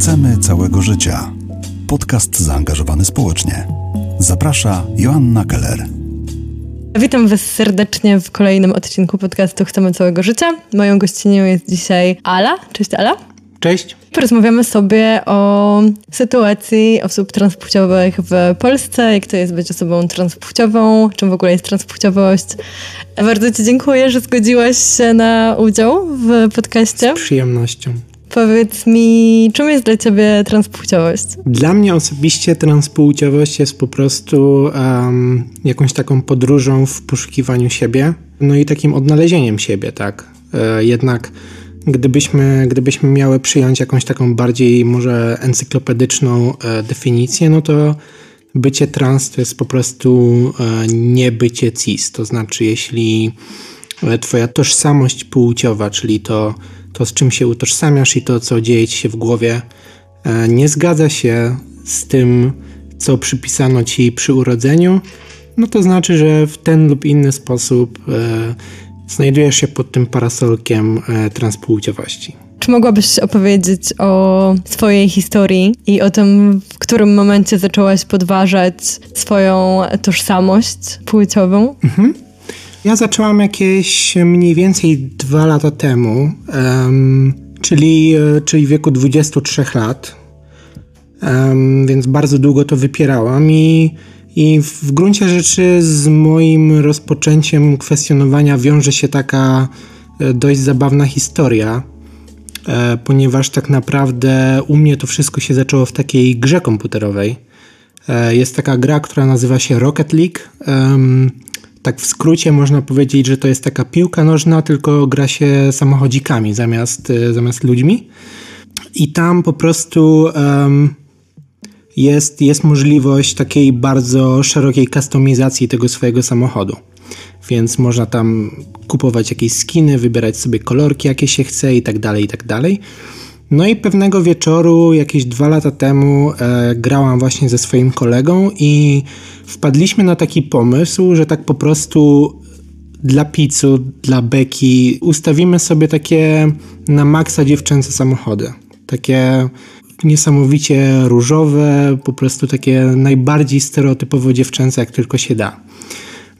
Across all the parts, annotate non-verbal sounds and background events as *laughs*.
Chcemy całego życia. Podcast zaangażowany społecznie. Zaprasza Joanna Keller. Witam Was serdecznie w kolejnym odcinku podcastu Chcemy całego życia. Moją gościnią jest dzisiaj Ala. Cześć Ala. Cześć. Porozmawiamy sobie o sytuacji osób transpłciowych w Polsce, jak to jest być osobą transpłciową, czym w ogóle jest transpłciowość. Bardzo Ci dziękuję, że zgodziłaś się na udział w podcaście. Z przyjemnością. Powiedz mi, czym jest dla Ciebie transpłciowość? Dla mnie osobiście transpłciowość jest po prostu um, jakąś taką podróżą w poszukiwaniu siebie, no i takim odnalezieniem siebie, tak. E, jednak gdybyśmy, gdybyśmy miały przyjąć jakąś taką bardziej może encyklopedyczną e, definicję, no to bycie trans to jest po prostu e, nie bycie cis. To znaczy, jeśli e, twoja tożsamość płciowa, czyli to, to z czym się utożsamiasz i to, co dzieje ci się w głowie, e, nie zgadza się z tym, co przypisano ci przy urodzeniu, no to znaczy, że w ten lub inny sposób e, znajdujesz się pod tym parasolkiem e, transpłciowości. Czy mogłabyś opowiedzieć o swojej historii i o tym, w którym momencie zaczęłaś podważać swoją tożsamość płciową? Mhm. Ja zaczęłam jakieś mniej więcej dwa lata temu, um, czyli, e, czyli w wieku 23 lat, um, więc bardzo długo to wypierałam i i w gruncie rzeczy z moim rozpoczęciem kwestionowania wiąże się taka e, dość zabawna historia, e, ponieważ tak naprawdę u mnie to wszystko się zaczęło w takiej grze komputerowej. Jest taka gra, która nazywa się Rocket League. Tak w skrócie można powiedzieć, że to jest taka piłka nożna, tylko gra się samochodzikami zamiast, zamiast ludźmi. I tam po prostu um, jest, jest możliwość takiej bardzo szerokiej kustomizacji tego swojego samochodu. Więc można tam kupować jakieś skiny, wybierać sobie kolorki, jakie się chce i tak dalej, i tak dalej. No i pewnego wieczoru, jakieś dwa lata temu, e, grałam właśnie ze swoim kolegą i wpadliśmy na taki pomysł, że tak po prostu dla pizzu, dla beki ustawimy sobie takie na maksa dziewczęce samochody. Takie niesamowicie różowe, po prostu takie najbardziej stereotypowo dziewczęce, jak tylko się da.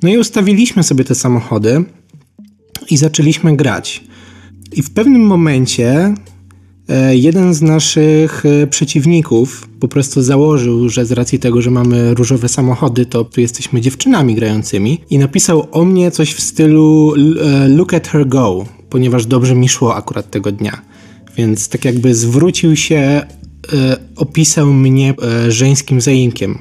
No i ustawiliśmy sobie te samochody i zaczęliśmy grać. I w pewnym momencie jeden z naszych e, przeciwników po prostu założył, że z racji tego, że mamy różowe samochody, to tu jesteśmy dziewczynami grającymi i napisał o mnie coś w stylu e, look at her go, ponieważ dobrze mi szło akurat tego dnia. Więc tak jakby zwrócił się E, opisał mnie e, żeńskim zaimkiem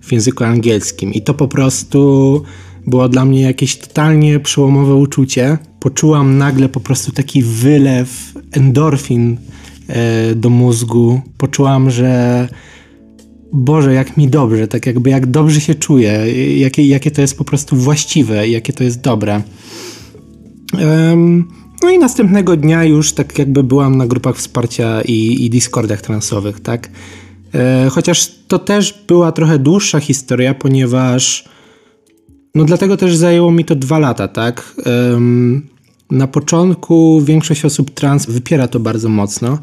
w języku angielskim. I to po prostu było dla mnie jakieś totalnie przełomowe uczucie. Poczułam nagle po prostu taki wylew endorfin e, do mózgu. Poczułam, że Boże, jak mi dobrze, tak jakby jak dobrze się czuję, jakie, jakie to jest po prostu właściwe, jakie to jest dobre. Um, no i następnego dnia już tak jakby byłam na grupach wsparcia i, i Discordach transowych, tak? E, chociaż to też była trochę dłuższa historia, ponieważ no dlatego też zajęło mi to dwa lata, tak? Na początku większość osób trans wypiera to bardzo mocno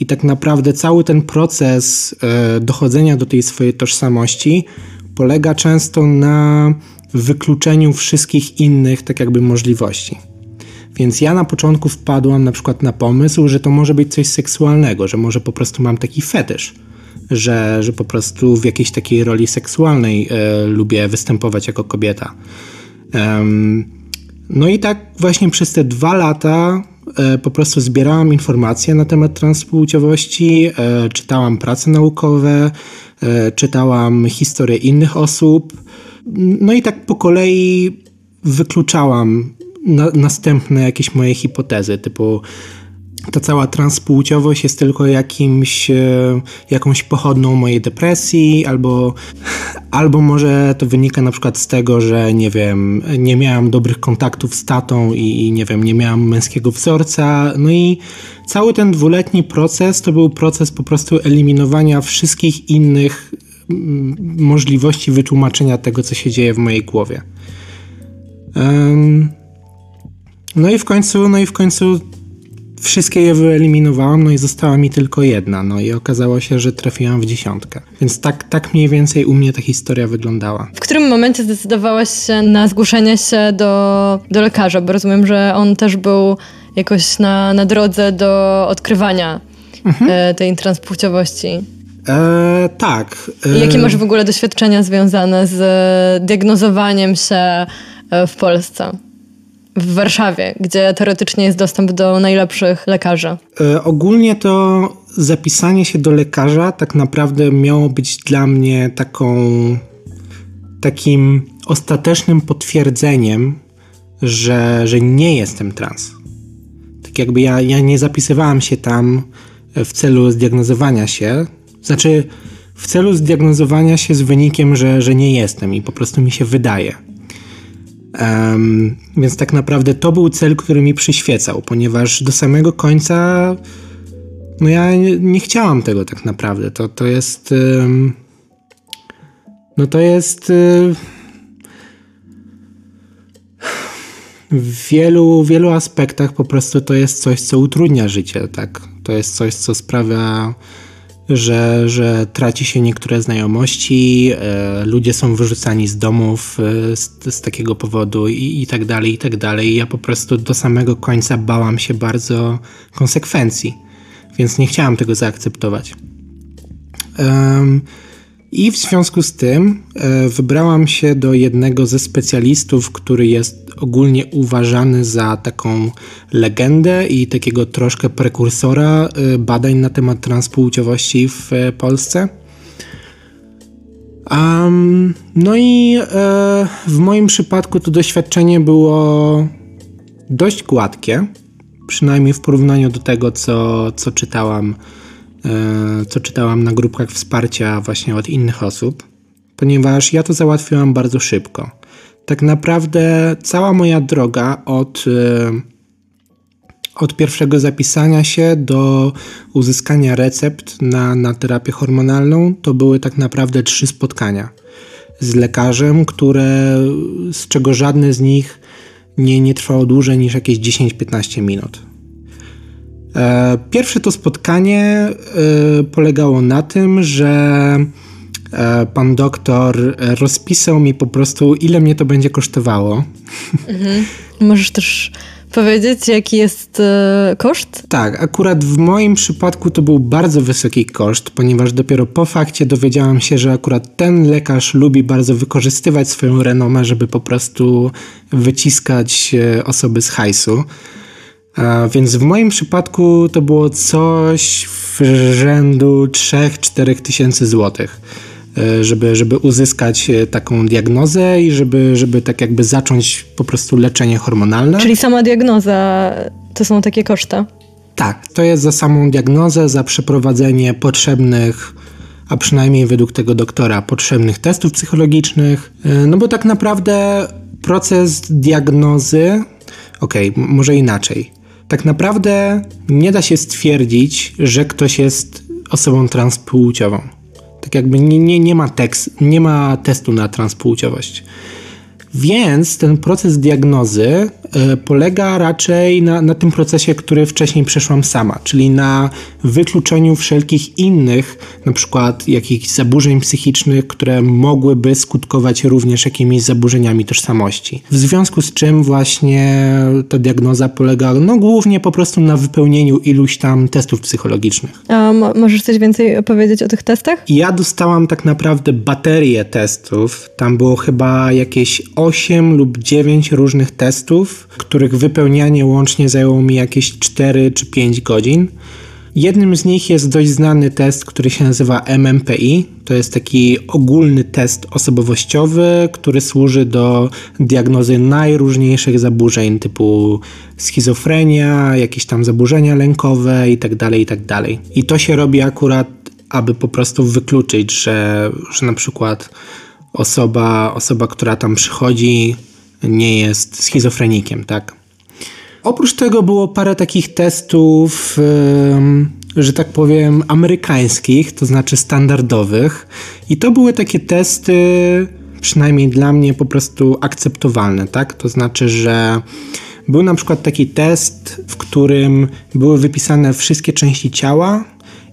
i tak naprawdę cały ten proces e, dochodzenia do tej swojej tożsamości polega często na wykluczeniu wszystkich innych tak jakby możliwości. Więc ja na początku wpadłam na przykład na pomysł, że to może być coś seksualnego, że może po prostu mam taki fetysz, że, że po prostu w jakiejś takiej roli seksualnej e, lubię występować jako kobieta. Um, no i tak właśnie przez te dwa lata e, po prostu zbierałam informacje na temat transpłciowości, e, czytałam prace naukowe, e, czytałam historię innych osób. No i tak po kolei wykluczałam na, następne jakieś moje hipotezy, typu ta cała transpłciowość jest tylko jakimś, e, jakąś pochodną mojej depresji, albo, albo może to wynika na przykład z tego, że nie wiem, nie miałam dobrych kontaktów z tatą i, nie wiem, nie miałam męskiego wzorca. No i cały ten dwuletni proces to był proces po prostu eliminowania wszystkich innych mm, możliwości wytłumaczenia tego, co się dzieje w mojej głowie. Um, no i w końcu, no i w końcu wszystkie je wyeliminowałam, no i została mi tylko jedna, no i okazało się, że trafiłam w dziesiątkę. Więc tak, tak mniej więcej u mnie ta historia wyglądała. W którym momencie zdecydowałaś się na zgłoszenie się do, do lekarza? Bo rozumiem, że on też był jakoś na, na drodze do odkrywania mhm. E, tej transpłciowości. E, tak. E... Jakie masz w ogóle doświadczenia związane z diagnozowaniem się e, w Polsce? W Warszawie, gdzie teoretycznie jest dostęp do najlepszych lekarzy? E, ogólnie to zapisanie się do lekarza tak naprawdę miało być dla mnie taką takim ostatecznym potwierdzeniem, że, że nie jestem trans. Tak jakby ja, ja nie zapisywałam się tam w celu zdiagnozowania się, znaczy w celu zdiagnozowania się z wynikiem, że, że nie jestem i po prostu mi się wydaje. Um, więc tak naprawdę to był cel, który mi przyświecał, ponieważ do samego końca no ja nie, nie chciałam tego tak naprawdę. To, to jest um, no to jest um, w wielu, wielu aspektach po prostu to jest coś, co utrudnia życie, tak? To jest coś, co sprawia że, że traci się niektóre znajomości, e, ludzie są wyrzucani z domów e, z, z, takiego powodu i, i tak dalej, i tak dalej. Ja po prostu do samego końca bałam się bardzo konsekwencji, więc nie chciałam tego zaakceptować. Um, i w związku z tym e, wybrałam się do jednego ze specjalistów, który jest ogólnie uważany za taką legendę i takiego troszkę prekursora e, badań na temat transpłciowości w e, Polsce. Um, no i e, w moim przypadku to doświadczenie było dość gładkie, przynajmniej w porównaniu do tego, co, co czytałam co czytałam na grupkach wsparcia właśnie od innych osób, ponieważ ja to załatwiłam bardzo szybko. Tak naprawdę cała moja droga od, e, od pierwszego zapisania się do uzyskania recept na, na terapię hormonalną to były tak naprawdę trzy spotkania z lekarzem, które, z czego żadne z nich nie, nie trwało dłużej niż jakieś 10-15 minut. E, pierwsze to spotkanie e, polegało na tym, że e, pan doktor rozpisał mi po prostu, ile mnie to będzie kosztowało. Mhm. Możesz też powiedzieć, jaki jest koszt? Tak, akurat w moim przypadku to był bardzo wysoki koszt, ponieważ dopiero po fakcie dowiedziałam się, że akurat ten lekarz lubi bardzo wykorzystywać swoją renomę, żeby po prostu wyciskać osoby z hajsu. Więc w moim przypadku to było coś w rzędu 3-4 tysięcy złotych, e, żeby, żeby uzyskać e, taką diagnozę i żeby, żeby tak jakby zacząć po prostu leczenie hormonalne. Czyli sama diagnoza to są takie koszty? Tak, to jest za samą diagnozę, za przeprowadzenie potrzebnych a przynajmniej według tego doktora, potrzebnych testów psychologicznych. E, no bo tak naprawdę proces diagnozy, okej, okay, może inaczej tak naprawdę nie da się stwierdzić, że ktoś jest osobą transpłciową. Tak jakby nie, nie, nie, ma tekst, nie ma testu na transpłciowość. Więc ten proces diagnozy polega raczej na, na tym procesie, który wcześniej przeszłam sama, czyli na wykluczeniu wszelkich innych, na przykład jakichś zaburzeń psychicznych, które mogłyby skutkować również jakimiś zaburzeniami tożsamości. W związku z czym właśnie ta diagnoza polega no głównie po prostu na wypełnieniu iluś tam testów psychologicznych. A możesz coś więcej opowiedzieć o tych testach? Ja dostałam tak naprawdę baterię testów. Tam było chyba jakieś 8 lub 9 różnych testów, których wypełnianie łącznie zajęło mi jakieś 4 czy 5 godzin. Jednym z nich jest dość znany test, który się nazywa MMPI. To jest taki ogólny test osobowościowy, który służy do diagnozy najróżniejszych zaburzeń typu schizofrenia, jakieś tam zaburzenia lękowe itd. Tak itd. Tak I to się robi akurat, aby po prostu wykluczyć, że, że na przykład osoba, osoba, która tam przychodzi, nie jest schizofrenikiem, tak? Oprócz tego było parę takich testów, że tak powiem, amerykańskich, to znaczy standardowych, i to były takie testy, przynajmniej dla mnie, po prostu akceptowalne, tak? To znaczy, że Był na przykład taki test, w którym były wypisane wszystkie części ciała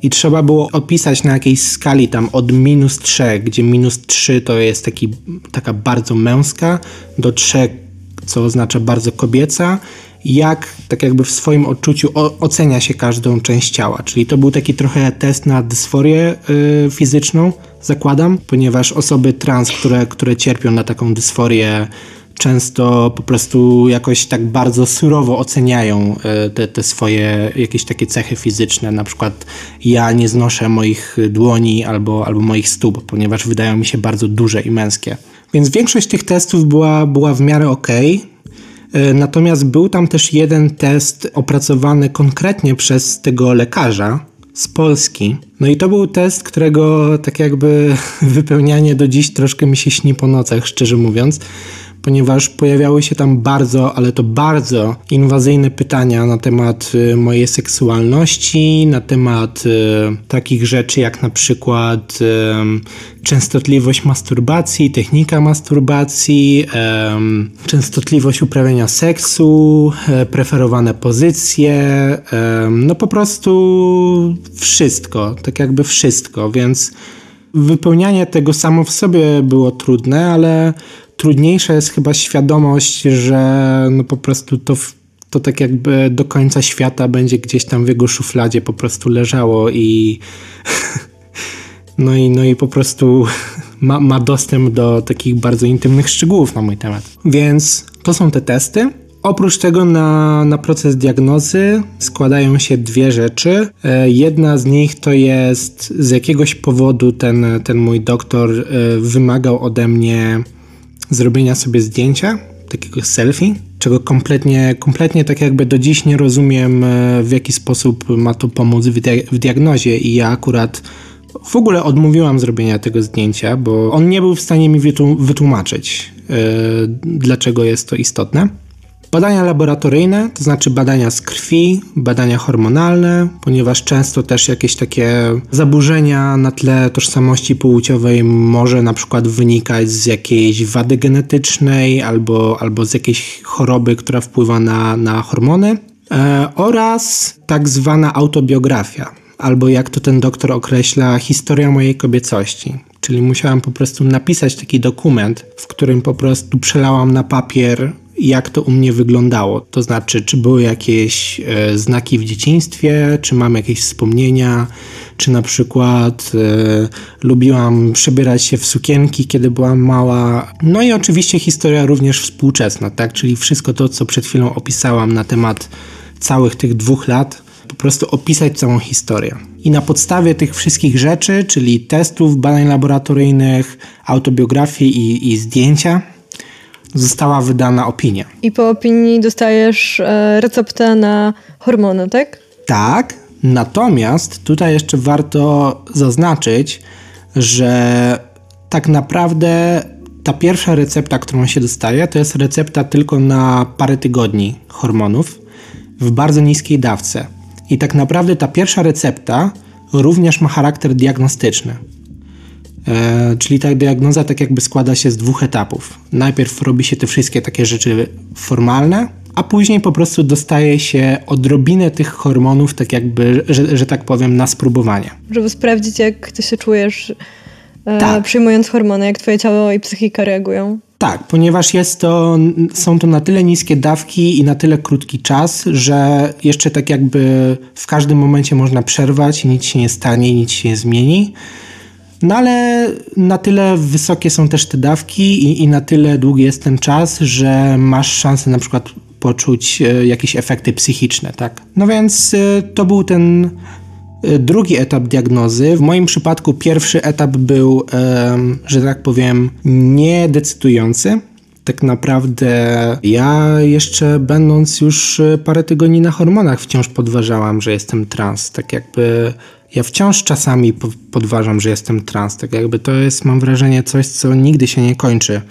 i trzeba było opisać na jakiejś skali tam od minus 3, gdzie minus 3 to jest taki, taka bardzo męska, do 3, co oznacza bardzo kobieca, jak tak jakby w swoim odczuciu o, ocenia się każdą część ciała. Czyli to był taki trochę test na dysforię yy, fizyczną, zakładam, ponieważ osoby trans, które, które cierpią na taką dysforię, często po prostu jakoś tak bardzo surowo oceniają e, te, te swoje jakieś takie cechy fizyczne. Na przykład ja nie znoszę moich dłoni albo, albo moich stóp, ponieważ wydają mi się bardzo duże i męskie. Więc większość tych testów była, była w miarę ok. E, natomiast był tam też jeden test opracowany konkretnie przez tego lekarza, z Polski. No i to był test, którego tak jakby *laughs* wypełnianie do dziś troszkę mi się śni po nocach, szczerze mówiąc, ponieważ pojawiały się tam bardzo, ale to bardzo inwazyjne pytania na temat y, mojej seksualności, na temat y, takich rzeczy jak na przykład y, częstotliwość masturbacji, technika masturbacji, częstotliwość uprawiania seksu, y, preferowane pozycje, no po prostu wszystko, tak jakby wszystko, więc wypełnianie tego samo w sobie było trudne, ale trudniejsza jest chyba świadomość, że no po prostu to, to tak jakby do końca świata będzie gdzieś tam w jego szufladzie po prostu leżało i *laughs* no i, no i po prostu *laughs* ma, ma dostęp do takich bardzo intymnych szczegółów na mój temat. Więc to są te testy. Oprócz tego na, na proces diagnozy składają się dwie rzeczy. E, jedna z nich to jest z jakiegoś powodu ten, ten mój doktor e, wymagał ode mnie zrobienia sobie zdjęcia, takiego selfie, czego kompletnie, kompletnie tak jakby do dziś nie rozumiem, e, w jaki sposób ma to pomóc w, w diagnozie i ja akurat w ogóle odmówiłam zrobienia tego zdjęcia, bo on nie był w stanie mi wytłumaczyć, yy, dlaczego jest to istotne. Badania laboratoryjne, to znaczy badania z krwi, badania hormonalne, ponieważ często też jakieś takie zaburzenia na tle tożsamości płciowej może na przykład wynikać z jakiejś wady genetycznej albo, albo z jakiejś choroby, która wpływa na, na hormony e, oraz tak zwana autobiografia, albo jak to ten doktor określa, historia mojej kobiecości. Czyli musiałam po prostu napisać taki dokument, w którym po prostu przelałam na papier jak to u mnie wyglądało. To znaczy, czy były jakieś e, znaki w dzieciństwie, czy mam jakieś wspomnienia, czy na przykład e, lubiłam przebierać się w sukienki, kiedy byłam mała. No i oczywiście historia również współczesna, tak? Czyli wszystko to, co przed chwilą opisałam na temat całych tych dwóch lat, po prostu opisać całą historię. I na podstawie tych wszystkich rzeczy, czyli testów, badań laboratoryjnych, autobiografii i, i zdjęcia, została wydana opinia. I po opinii dostajesz e, receptę na hormony, tak? Tak, natomiast tutaj jeszcze warto zaznaczyć, że tak naprawdę ta pierwsza recepta, którą się dostaje, to jest recepta tylko na parę tygodni hormonów w bardzo niskiej dawce. I tak naprawdę ta pierwsza recepta również ma charakter diagnostyczny. E, czyli ta diagnoza tak jakby składa się z dwóch etapów. Najpierw robi się te wszystkie takie rzeczy formalne, a później po prostu dostaje się odrobinę tych hormonów, tak jakby, że, że tak powiem, na spróbowanie. Żeby sprawdzić, jak ty się czujesz e, tak. przyjmując hormony, jak twoje ciało i psychika reagują. Tak, ponieważ jest to, są to na tyle niskie dawki i na tyle krótki czas, że jeszcze tak jakby w każdym momencie można przerwać i nic się nie stanie, nic się nie zmieni. No ale na tyle wysokie są też te dawki i, i na tyle długi jest ten czas, że masz szansę na przykład poczuć e, jakieś efekty psychiczne, tak? No więc e, to był ten e, drugi etap diagnozy. W moim przypadku pierwszy etap był, że tak powiem, niedecydujący. Tak naprawdę ja jeszcze będąc już parę tygodni na hormonach wciąż podważałam, że jestem trans. Tak jakby ja wciąż czasami podważam, że jestem trans. Tak jakby to jest, mam wrażenie, coś, co nigdy się nie kończy.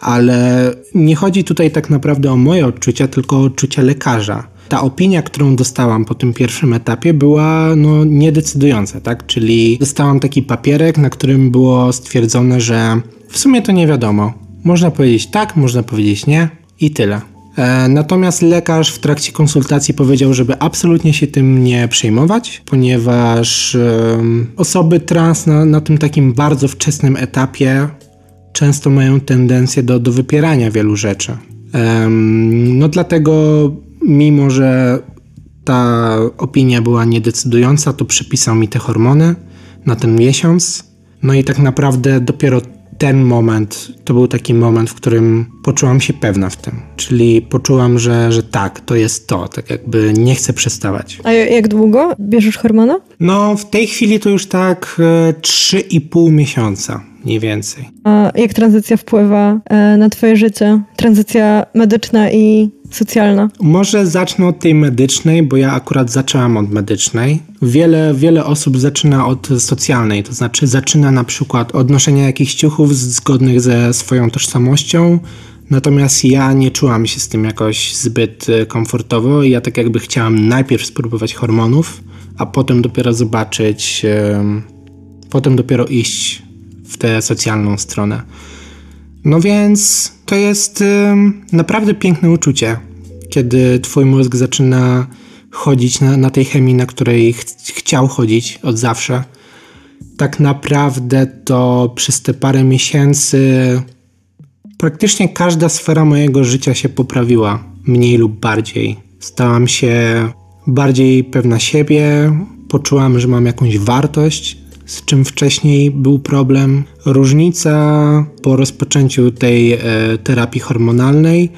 Ale nie chodzi tutaj tak naprawdę o moje odczucia, tylko o odczucia lekarza. Ta opinia, którą dostałam po tym pierwszym etapie, była no, niedecydująca, tak? Czyli dostałam taki papierek, na którym było stwierdzone, że w sumie to nie wiadomo. Można powiedzieć tak, można powiedzieć nie i tyle. E, natomiast lekarz w trakcie konsultacji powiedział, żeby absolutnie się tym nie przejmować, ponieważ osoby trans na, na tym takim bardzo wczesnym etapie często mają tendencję do, do wypierania wielu rzeczy. No dlatego, mimo że ta opinia była niedecydująca, to przypisał mi te hormony na ten miesiąc. No i tak naprawdę dopiero ten moment to był taki moment, w którym poczułam się pewna w tym. Czyli poczułam, że, że tak, to jest to, tak jakby nie chcę przestawać. A jak długo bierzesz hormona? No, w tej chwili to już tak e, 3,5 miesiąca mniej więcej. A jak tranzycja wpływa e, na Twoje życie? Tranzycja medyczna i socjalna? Może zacznę od tej medycznej, bo ja akurat zaczęłam od medycznej. Wiele, wiele osób zaczyna od socjalnej, to znaczy zaczyna na przykład od noszenia jakichś ciuchów zgodnych ze swoją tożsamością, Natomiast ja nie czułam się z tym jakoś zbyt e, komfortowo ja tak jakby chciałam najpierw spróbować hormonów, a potem dopiero zobaczyć, potem dopiero iść w tę socjalną stronę. No więc to jest naprawdę piękne uczucie, kiedy twój mózg zaczyna chodzić na, na tej chemii, na której ch chciał chodzić od zawsze. Tak naprawdę to przez te parę miesięcy praktycznie każda sfera mojego życia się poprawiła, mniej lub bardziej. Stałam się bardziej pewna siebie, poczułam, że mam jakąś wartość, z czym wcześniej był problem. Różnica po rozpoczęciu tej e, terapii hormonalnej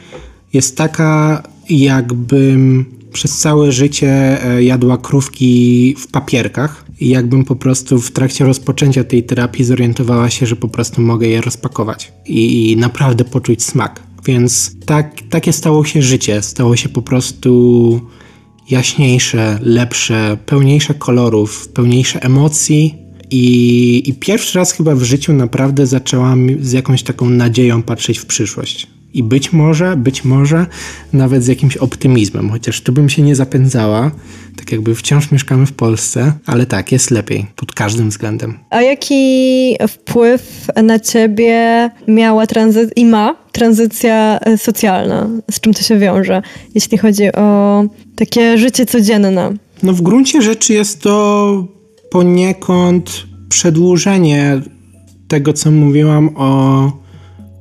jest taka, jakbym przez całe życie e, jadła krówki w papierkach i jakbym po prostu w trakcie rozpoczęcia tej terapii zorientowała się, że po prostu mogę je rozpakować i, i naprawdę poczuć smak. Więc tak, takie stało się życie. Stało się po prostu jaśniejsze, lepsze, pełniejsze kolorów, pełniejsze emocji i, I, pierwszy raz chyba w życiu naprawdę zaczęłam z jakąś taką nadzieją patrzeć w przyszłość. I być może, być może nawet z jakimś optymizmem, chociaż tu bym się nie zapędzała, tak jakby wciąż mieszkamy w Polsce, ale tak, jest lepiej pod każdym względem. A jaki wpływ na ciebie miała tranzycja i ma tranzycja e, socjalna? Z czym to się wiąże, jeśli chodzi o takie życie codzienne? No w gruncie rzeczy jest to poniekąd przedłużenie tego, co mówiłam o,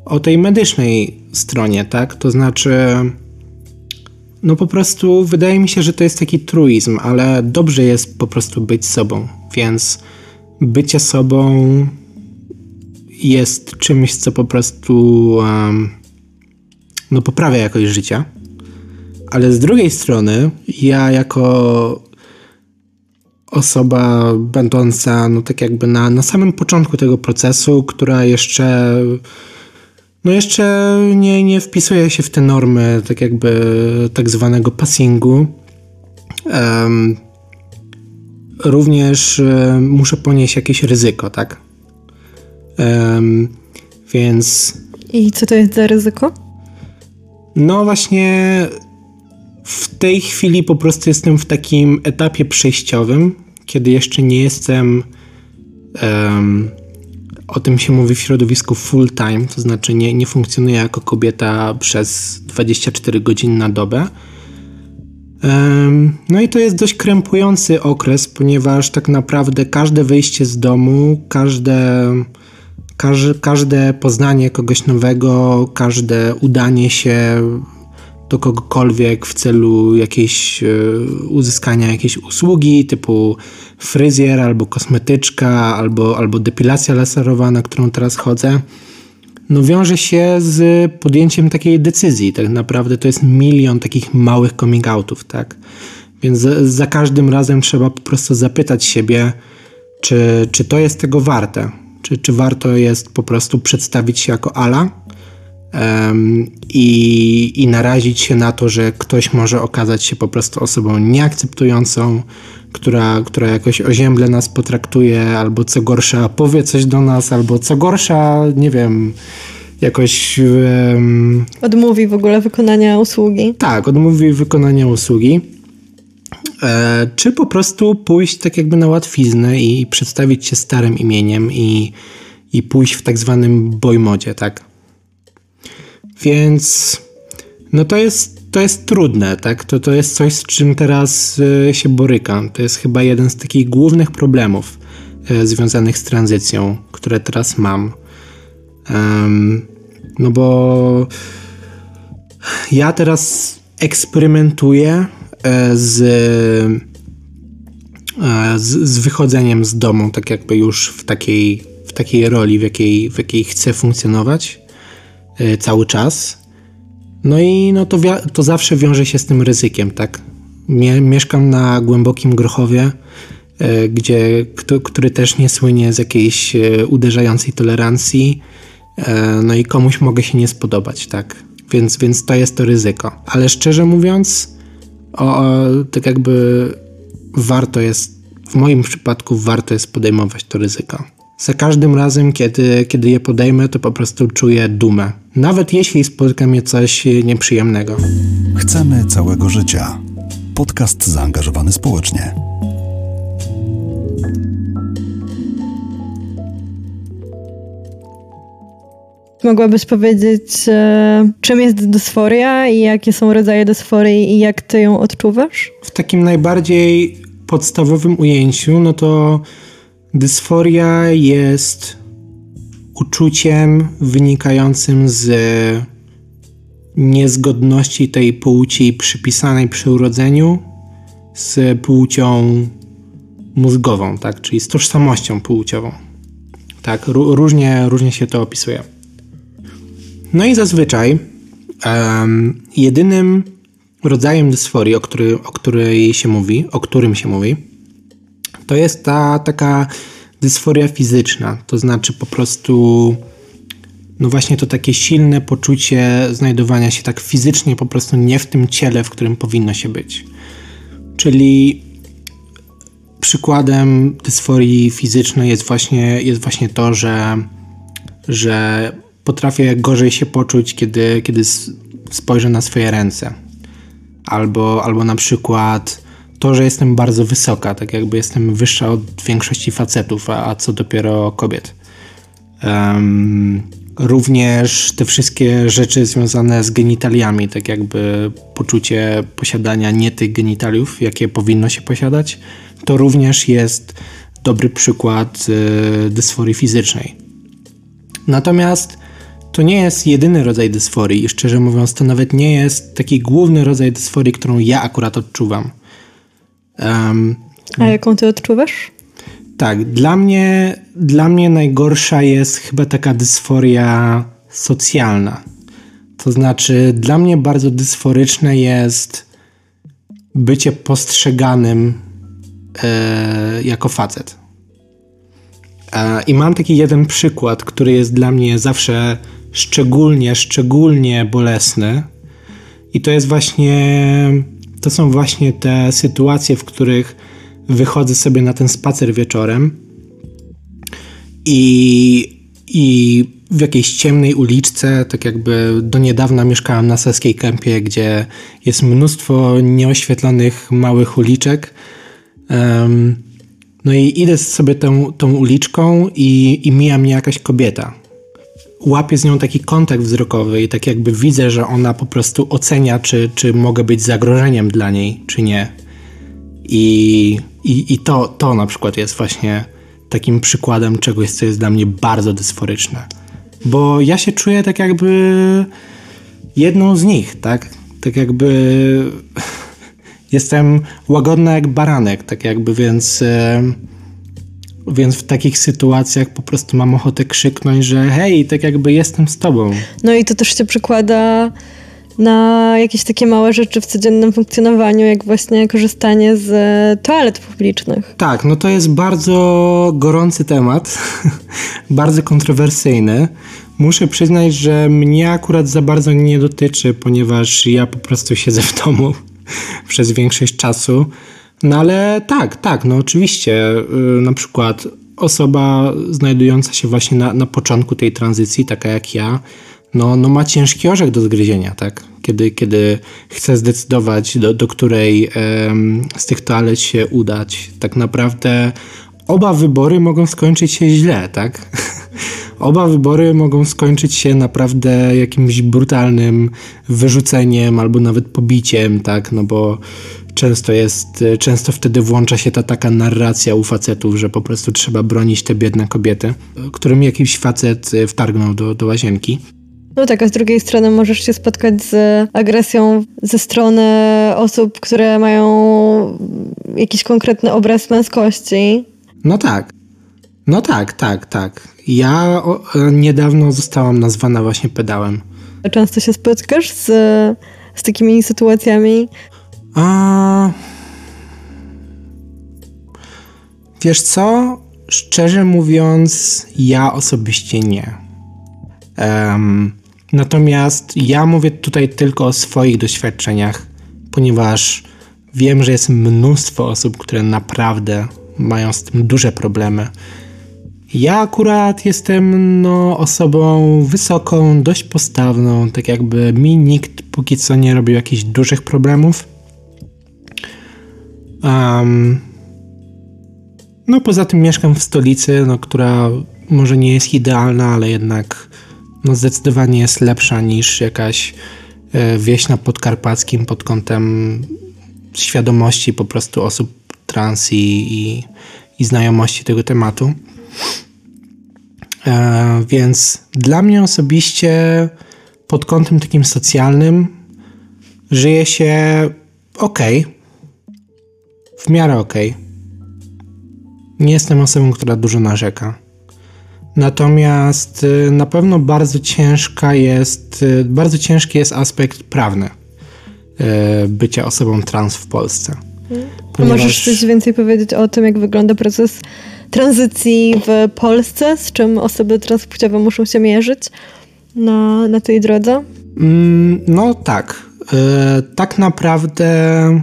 o tej medycznej stronie, tak? To znaczy, no po prostu wydaje mi się, że to jest taki truizm, ale dobrze jest po prostu być sobą, więc bycie sobą jest czymś, co po prostu um, no poprawia jakość życia. Ale z drugiej strony, ja jako osoba będąca no tak jakby na, na samym początku tego procesu, która jeszcze no jeszcze nie, nie wpisuje się w te normy tak jakby tak zwanego passingu. Um, również um, muszę ponieść jakieś ryzyko, tak? Um, więc... I co to jest za ryzyko? No właśnie w tej chwili po prostu jestem w takim etapie przejściowym, kiedy jeszcze nie jestem. Um, o tym się mówi w środowisku full time, to znaczy nie, nie funkcjonuję jako kobieta przez 24 godziny na dobę. Um, no i to jest dość krępujący okres, ponieważ tak naprawdę każde wyjście z domu, każde, każde, każde poznanie kogoś nowego, każde udanie się do kogokolwiek w celu jakiejś e, uzyskania jakiejś usługi typu fryzjer albo kosmetyczka albo, albo depilacja laserowa, na którą teraz chodzę, no wiąże się z podjęciem takiej decyzji. Tak naprawdę to jest milion takich małych coming outów, tak? Więc za, każdym razem trzeba po prostu zapytać siebie, czy, czy to jest tego warte. Czy, czy warto jest po prostu przedstawić się jako Ala, i, i narazić się na to, że ktoś może okazać się po prostu osobą nieakceptującą, która, która jakoś ozięble nas potraktuje, albo co gorsza powie coś do nas, albo co gorsza, nie wiem, jakoś. Um, odmówi w ogóle wykonania usługi. Tak, odmówi wykonania usługi. E, czy po prostu pójść tak jakby na łatwiznę i przedstawić się starym imieniem i, i pójść w tak zwanym boymodzie, tak? Więc no to jest, to jest trudne, tak? To, to jest coś, z czym teraz y, się borykam. To jest chyba jeden z takich głównych problemów y, związanych z tranzycją, które teraz mam. Um, no bo ja teraz eksperymentuję e, z, e, z, z, wychodzeniem z domu, tak jakby już w takiej, w takiej roli, w jakiej, w jakiej chcę funkcjonować e, cały czas. No i no to, to zawsze wiąże się z tym ryzykiem, tak? mieszkam na głębokim Grochowie, gdzie, który też nie słynie z jakiejś uderzającej tolerancji. No i komuś mogę się nie spodobać, tak? Więc, więc to jest to ryzyko. Ale szczerze mówiąc, o, tak jakby warto jest, w moim przypadku warto jest podejmować to ryzyko. Za każdym razem, kiedy, kiedy je podejmę, to po prostu czuję dumę. Nawet jeśli spotka mnie coś nieprzyjemnego. Chcemy całego życia. Podcast zaangażowany społecznie. Mogłabyś powiedzieć, e, czym jest dysforia i jakie są rodzaje dysforii i jak ty ją odczuwasz? W takim najbardziej podstawowym ujęciu, no to dysforia jest uczuciem wynikającym z niezgodności tej płci przypisanej przy urodzeniu z płcią mózgową, tak, czyli z tożsamością płciową. Tak, różnie, różnie się to opisuje. No i zazwyczaj um, jedynym rodzajem dysforii, o, który, o której się mówi, o którym się mówi, to jest ta taka dysforia fizyczna. To znaczy po prostu no właśnie to takie silne poczucie znajdowania się tak fizycznie po prostu nie w tym ciele, w którym powinno się być. Czyli przykładem dysforii fizycznej jest właśnie, jest właśnie to, że, że potrafię gorzej się poczuć, kiedy, kiedy spojrzę na swoje ręce. Albo, albo na przykład to, że jestem bardzo wysoka, tak jakby jestem wyższa od większości facetów, a, a co dopiero kobiet. Um, również te wszystkie rzeczy związane z genitaliami, tak jakby poczucie posiadania nie tych genitaliów, jakie powinno się posiadać, to również jest dobry przykład y, dysforii fizycznej. Natomiast to nie jest jedyny rodzaj dysforii i szczerze mówiąc, to nawet nie jest taki główny rodzaj dysforii, którą ja akurat odczuwam. Um, A jaką ty odczuwasz? Tak, dla mnie, dla mnie najgorsza jest chyba taka dysforia socjalna. To znaczy, dla mnie bardzo dysforyczne jest bycie postrzeganym e, jako facet. E, I mam taki jeden przykład, który jest dla mnie zawsze szczególnie, szczególnie bolesny. I to jest właśnie, to są właśnie te sytuacje, w których wychodzę sobie na ten spacer wieczorem i, i w jakiejś ciemnej uliczce, tak jakby do niedawna mieszkałem na Saskiej Kępie, gdzie jest mnóstwo nieoświetlonych małych uliczek. Um, no i idę sobie tą, tą uliczką i, i mija mnie jakaś kobieta łapię z nią taki kontakt wzrokowy i tak jakby widzę, że ona po prostu ocenia, czy, czy mogę być zagrożeniem dla niej, czy nie. I, i, i to, to na przykład jest właśnie takim przykładem czegoś, co jest dla mnie bardzo dysforyczne. Bo ja się czuję tak jakby jedną z nich, tak? Tak jakby *laughs* jestem łagodna jak baranek, tak jakby, więc więc w takich sytuacjach po prostu mam ochotę krzyknąć, że hej, tak jakby jestem z tobą. No i to też się przekłada na jakieś takie małe rzeczy w codziennym funkcjonowaniu, jak właśnie korzystanie z toalet publicznych. Tak, no to jest bardzo gorący temat, *laughs* bardzo kontrowersyjny. Muszę przyznać, że mnie akurat za bardzo nie dotyczy, ponieważ ja po prostu siedzę w domu *laughs* przez większość czasu. No ale tak, tak, no oczywiście. Yy, na przykład osoba znajdująca się właśnie na, na początku tej tranzycji, taka jak ja, no, no ma ciężki orzech do zgryzienia, tak? Kiedy, kiedy chce zdecydować, do, do której z tych toalet się udać. Tak naprawdę oba wybory mogą skończyć się źle, tak? *laughs* Oba wybory mogą skończyć się naprawdę jakimś brutalnym wyrzuceniem albo nawet pobiciem, tak, no bo często jest, często wtedy włącza się ta taka narracja u facetów, że po prostu trzeba bronić te biedne kobiety, którym jakiś facet wtargnął do, do łazienki. No tak, a z drugiej strony możesz się spotkać z agresją ze strony osób, które mają jakiś konkretny obraz męskości. No tak. No tak, tak, tak. Ja o, niedawno zostałam nazwana właśnie pedałem. Często się spotkasz z, z takimi sytuacjami? A... Wiesz co? Szczerze mówiąc, ja osobiście nie. Um, natomiast ja mówię tutaj tylko o swoich doświadczeniach, ponieważ wiem, że jest mnóstwo osób, które naprawdę mają z tym duże problemy. Ja akurat jestem no, osobą wysoką, dość postawną, tak jakby mi nikt póki co nie robił jakichś dużych problemów. Um, no poza tym mieszkam w stolicy, no, która może nie jest idealna, ale jednak no, zdecydowanie jest lepsza niż jakaś e, wieś na podkarpackim pod kątem świadomości po prostu osób trans i, i, i znajomości tego tematu. E, więc dla mnie osobiście pod kątem takim socjalnym żyje się ok. W miarę ok. Nie jestem osobą, która dużo narzeka. Natomiast y, na pewno bardzo ciężka jest, y, bardzo ciężki jest aspekt prawny y, bycia osobą trans w Polsce. Ponieważ... Możesz coś więcej powiedzieć o tym, jak wygląda proces tranzycji w Polsce, z czym osoby transpłciowe muszą się mierzyć na, na tej drodze? Mm, no tak. Tak naprawdę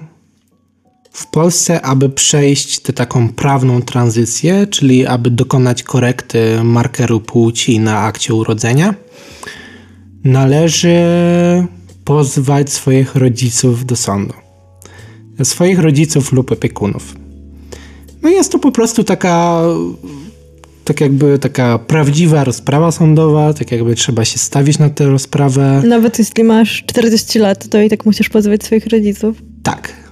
w Polsce, aby przejść tę taką prawną tranzycję, czyli aby dokonać korekty markeru płci na akcie urodzenia, należy pozwać swoich rodziców do sądu. Swoich rodziców lub opiekunów. No jest to po prostu taka tak jakby taka prawdziwa rozprawa sądowa, tak jakby trzeba się stawić na tę rozprawę. Nawet jeśli masz 40 lat, to i tak musisz pozwać swoich rodziców. Tak,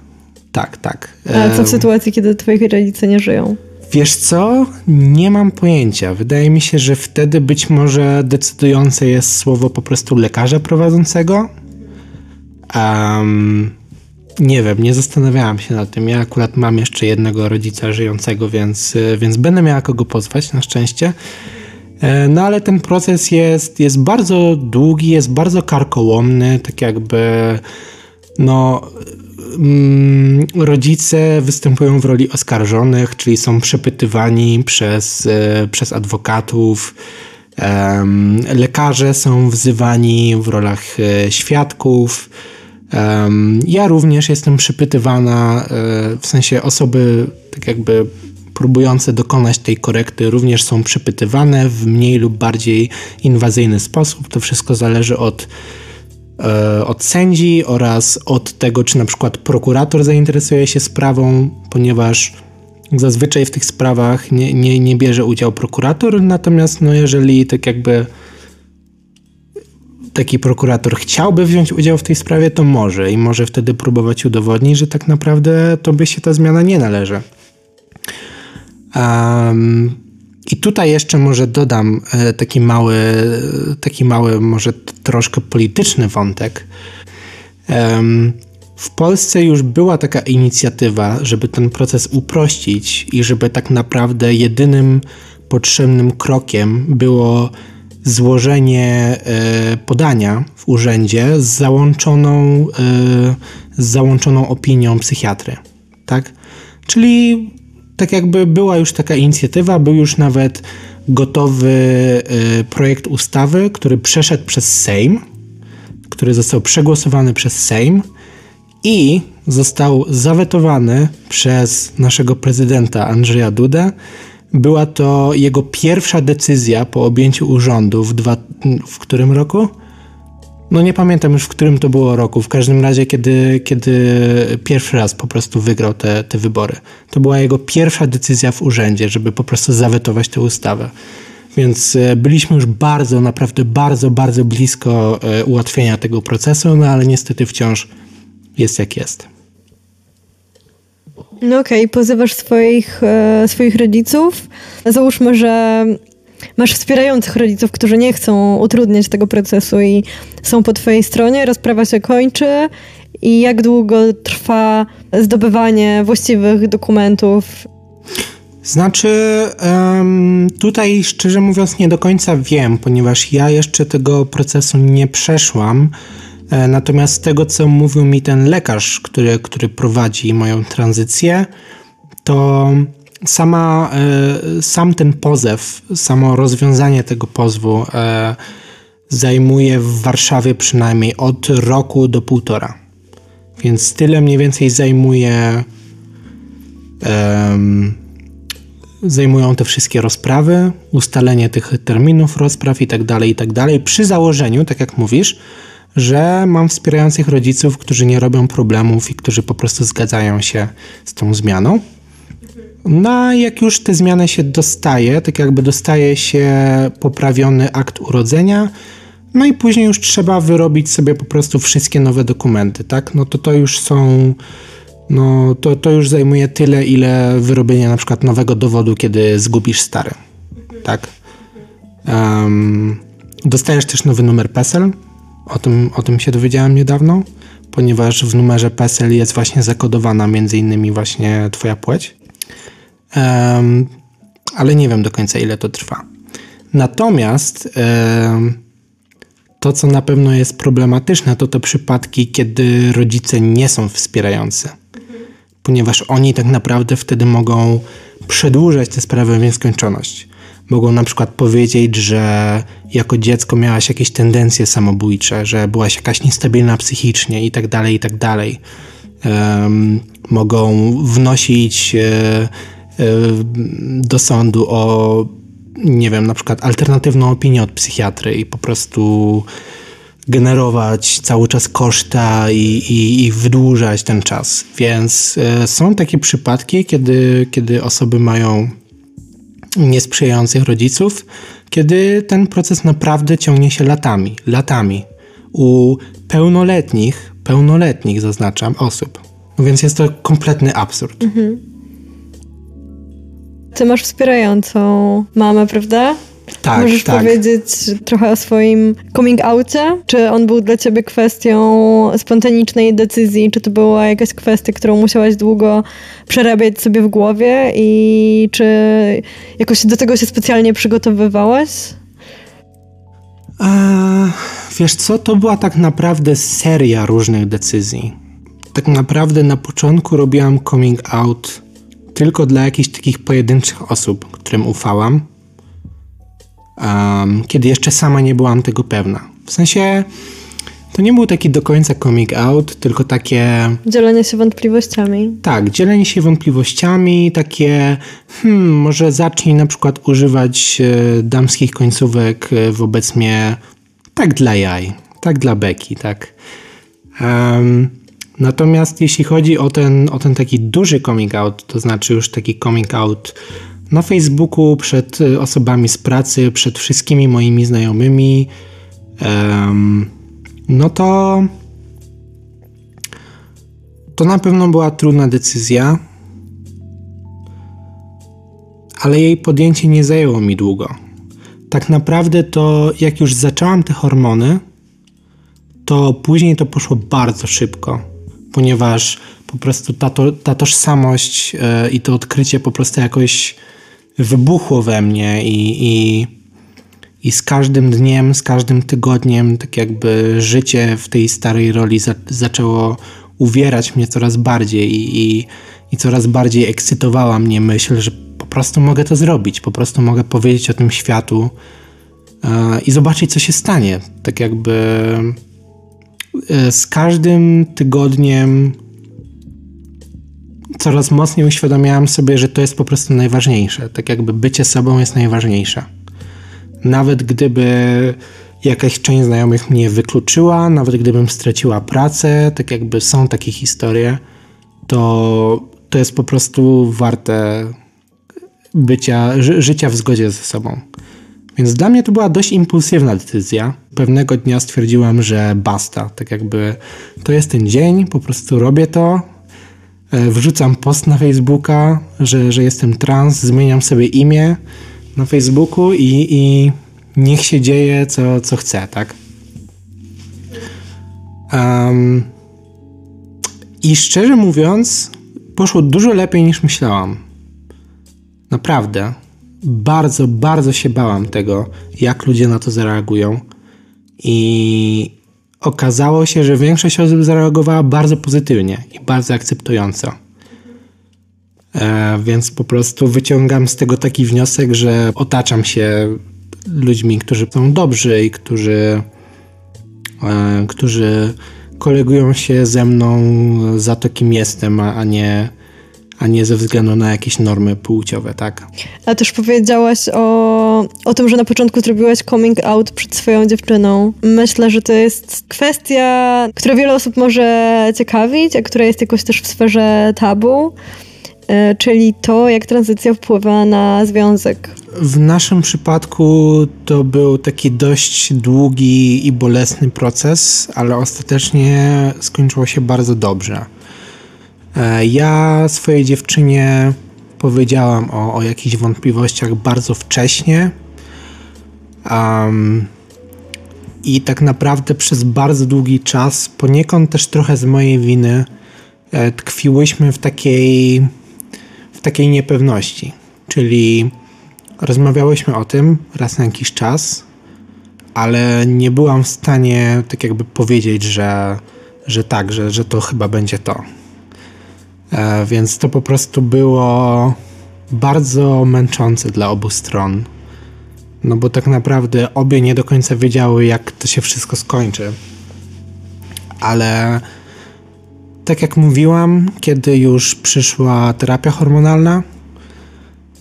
tak, tak. A co w sytuacji, kiedy twoi rodzice nie żyją? Wiesz co? Nie mam pojęcia. Wydaje mi się, że wtedy być może decydujące jest słowo po prostu lekarza prowadzącego. Um, nie wiem, nie zastanawiałam się nad tym. Ja akurat mam jeszcze jednego rodzica żyjącego, więc, e, więc będę miała kogo pozwać, na szczęście. E, no ale ten proces jest, jest bardzo długi, jest bardzo karkołomny, tak jakby no rodzice występują w roli oskarżonych, czyli są przepytywani przez, e, przez adwokatów. Lekarze są wzywani w rolach świadków. Ja również jestem przypytywana, e, w sensie osoby tak jakby próbujące dokonać tej korekty również są przypytywane w mniej lub bardziej inwazyjny sposób. To wszystko zależy od, e, od sędzi oraz od tego, czy na przykład prokurator zainteresuje się sprawą, ponieważ zazwyczaj w tych sprawach nie, nie, nie bierze udział prokurator, natomiast no jeżeli tak jakby taki prokurator chciałby wziąć udział w tej sprawie, to może i może wtedy próbować udowodnić, że tak naprawdę to by się ta zmiana nie należy. Um, I tutaj jeszcze może dodam e, taki mały, taki mały, może troszkę polityczny wątek. W Polsce już była taka inicjatywa, żeby ten proces uprościć i żeby tak naprawdę jedynym potrzebnym krokiem było złożenie e, podania w urzędzie z załączoną, e, z załączoną opinią psychiatry. Tak? Czyli tak jakby była już taka inicjatywa, był już nawet gotowy e, projekt ustawy, który przeszedł przez Sejm, który został przegłosowany przez Sejm i został zawetowany przez naszego prezydenta Andrzeja Dudę była to jego pierwsza decyzja po objęciu urzędu w, dwa, w którym roku? No nie pamiętam już w którym to było roku. W każdym razie, kiedy, kiedy pierwszy raz po prostu wygrał te, te wybory. To była jego pierwsza decyzja w urzędzie, żeby po prostu zawetować tę ustawę. Więc e, byliśmy już bardzo, naprawdę bardzo, bardzo blisko e, ułatwienia tego procesu, no ale niestety wciąż jest jak jest. No okej, okay. pozywasz swoich, e, swoich rodziców. Załóżmy, że masz wspierających rodziców, którzy nie chcą utrudniać tego procesu i są po twojej stronie, rozprawa się kończy i jak długo trwa zdobywanie właściwych dokumentów? Znaczy, tutaj szczerze mówiąc nie do końca wiem, ponieważ ja jeszcze tego procesu nie przeszłam. E, natomiast z tego, co mówił mi ten lekarz, który, który prowadzi moją tranzycję, to sama, e, sam ten pozew, samo rozwiązanie tego pozwu e, zajmuje w Warszawie przynajmniej od roku do półtora. Więc tyle mniej więcej zajmuje. Um, zajmują te wszystkie rozprawy, ustalenie tych terminów rozpraw i tak dalej, i tak dalej. Przy założeniu, tak jak mówisz, że mam wspierających rodziców, którzy nie robią problemów i którzy po prostu zgadzają się z tą zmianą. No jak już te zmiany się dostaje, tak jakby dostaje się poprawiony akt urodzenia, no i później już trzeba wyrobić sobie po prostu wszystkie nowe dokumenty, tak? No to to już są, no to, to już zajmuje tyle, ile wyrobienie na przykład nowego dowodu, kiedy zgubisz stary, tak? Um, dostajesz też nowy numer PESEL, o tym, o tym się dowiedziałem niedawno, ponieważ w numerze PESEL jest właśnie zakodowana między innymi właśnie twoja płeć. Ale nie wiem do końca ile to trwa. Natomiast to, co na pewno jest problematyczne, to te przypadki, kiedy rodzice nie są wspierający, ponieważ oni tak naprawdę wtedy mogą przedłużać tę sprawę w nieskończoność. Mogą na przykład powiedzieć, że jako dziecko miałaś jakieś tendencje samobójcze, że byłaś jakaś niestabilna psychicznie i tak dalej, i tak dalej. Mogą wnosić e, do sądu o nie wiem, na przykład alternatywną opinię od psychiatry i po prostu generować cały czas koszta i, i, i wydłużać ten czas. Więc y, są takie przypadki, kiedy, kiedy osoby mają niesprzyjających rodziców, kiedy ten proces naprawdę ciągnie się latami, latami. U pełnoletnich, pełnoletnich zaznaczam, osób. No więc jest to kompletny absurd. Mhm. Ty masz wspierającą mamę, prawda? Tak, Możesz tak. powiedzieć trochę o swoim coming outie? Czy on był dla ciebie kwestią spontanicznej decyzji? Czy to była jakaś kwestia, którą musiałaś długo przerabiać sobie w głowie? I czy jakoś do tego się specjalnie przygotowywałaś? Eee, wiesz co, to była tak naprawdę seria różnych decyzji. Tak naprawdę na początku robiłam coming out tylko dla jakichś takich pojedynczych osób, którym ufałam, um, kiedy jeszcze sama nie byłam tego pewna. W sensie to nie był taki do końca coming out, tylko takie. Dzielenie się wątpliwościami. Tak, dzielenie się wątpliwościami, takie, hmm, może zacznij na przykład używać e, damskich końcówek e, wobec mnie tak dla jaj, tak dla beki, tak. Um, Natomiast jeśli chodzi o ten, o ten taki duży coming out, to znaczy już taki coming out na Facebooku, przed y, osobami z pracy, przed wszystkimi moimi znajomymi, um, no to to na pewno była trudna decyzja, ale jej podjęcie nie zajęło mi długo. Tak naprawdę to jak już zaczęłam te hormony, to później to poszło bardzo szybko ponieważ po prostu ta, to, ta tożsamość e, i to odkrycie po prostu jakoś wybuchło we mnie i, i, i z każdym dniem, z każdym tygodniem, tak jakby życie w tej starej roli za, zaczęło uwierać mnie coraz bardziej i, i, i coraz bardziej ekscytowała mnie myśl, że po prostu mogę to zrobić, po prostu mogę powiedzieć o tym światu e, i zobaczyć, co się stanie. Tak jakby z każdym tygodniem coraz mocniej uświadamiałem sobie, że to jest po prostu najważniejsze. Tak jakby bycie sobą jest najważniejsze. Nawet gdyby jakaś część znajomych mnie wykluczyła, nawet gdybym straciła pracę, tak jakby są takie historie, to to jest po prostu warte bycia, ży, życia w zgodzie ze sobą. Więc dla mnie to była dość impulsywna decyzja. Pewnego dnia stwierdziłem, że basta. Tak jakby to jest ten dzień, po prostu robię to. E, wrzucam post na Facebooka, że, że jestem trans, zmieniam sobie imię na Facebooku i, i niech się dzieje, co, co chce, tak? Um, I szczerze mówiąc, poszło dużo lepiej niż myślałam. Naprawdę. Bardzo, bardzo się bałam tego, jak ludzie na to zareagują. I okazało się, że większość osób zareagowała bardzo pozytywnie i bardzo akceptująco. E, więc po prostu wyciągam z tego taki wniosek, że otaczam się ludźmi, którzy są dobrzy i którzy, e, którzy kolegują się ze mną za to, kim jestem, a, a nie a nie ze względu na jakieś normy płciowe, tak? A też powiedziałaś o, o tym, że na początku zrobiłaś coming out przed swoją dziewczyną. Myślę, że to jest kwestia, która wiele osób może ciekawić, a która jest jakoś też w sferze tabu, e, czyli to, jak tranzycja wpływa na związek. W naszym przypadku to był taki dość długi i bolesny proces, ale ostatecznie skończyło się bardzo dobrze. E, ja swojej dziewczynie powiedziałam o, o jakichś wątpliwościach bardzo wcześnie. Um, I tak naprawdę przez bardzo długi czas, poniekąd też trochę z mojej winy, e, tkwiłyśmy w takiej, w takiej niepewności. Czyli rozmawiałyśmy o tym raz na jakiś czas, ale nie byłam w stanie tak jakby powiedzieć, że, że tak, że, że to chyba będzie to. E, więc to po prostu było bardzo męczące dla obu stron. No bo tak naprawdę obie nie do końca wiedziały, jak to się wszystko skończy. Ale tak jak mówiłam, kiedy już przyszła terapia hormonalna,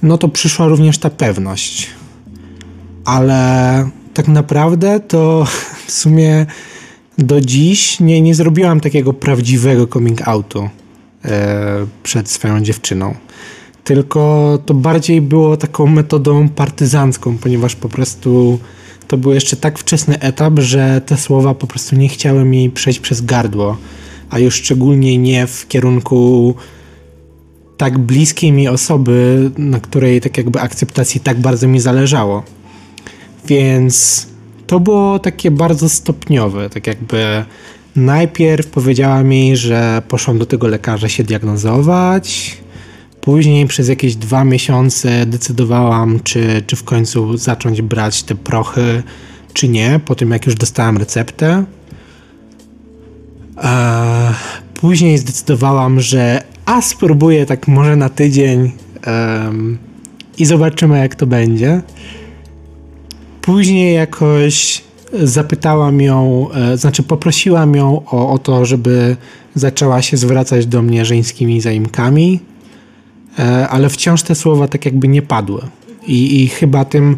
no to przyszła również ta pewność. Ale tak naprawdę to w sumie do dziś nie, nie zrobiłam takiego prawdziwego coming outu. E, przed swoją dziewczyną. Tylko to bardziej było taką metodą partyzancką, ponieważ po prostu to był jeszcze tak wczesny etap, że te słowa po prostu nie chciały mi przejść przez gardło, a już szczególnie nie w kierunku tak bliskiej mi osoby, na której tak jakby akceptacji tak bardzo mi zależało. Więc to było takie bardzo stopniowe, tak jakby Najpierw powiedziała mi, że poszłam do tego lekarza się diagnozować. Później przez jakieś dwa miesiące decydowałam, czy, czy w końcu zacząć brać te prochy, czy nie, po tym jak już dostałam receptę. później zdecydowałam, że a spróbuję tak może na tydzień um, i zobaczymy jak to będzie. Później jakoś zapytałam ją, e, znaczy poprosiłam ją o, o to, żeby zaczęła się zwracać do mnie żeńskimi zaimkami, e, ale wciąż te słowa tak jakby nie padły. I, i chyba tym,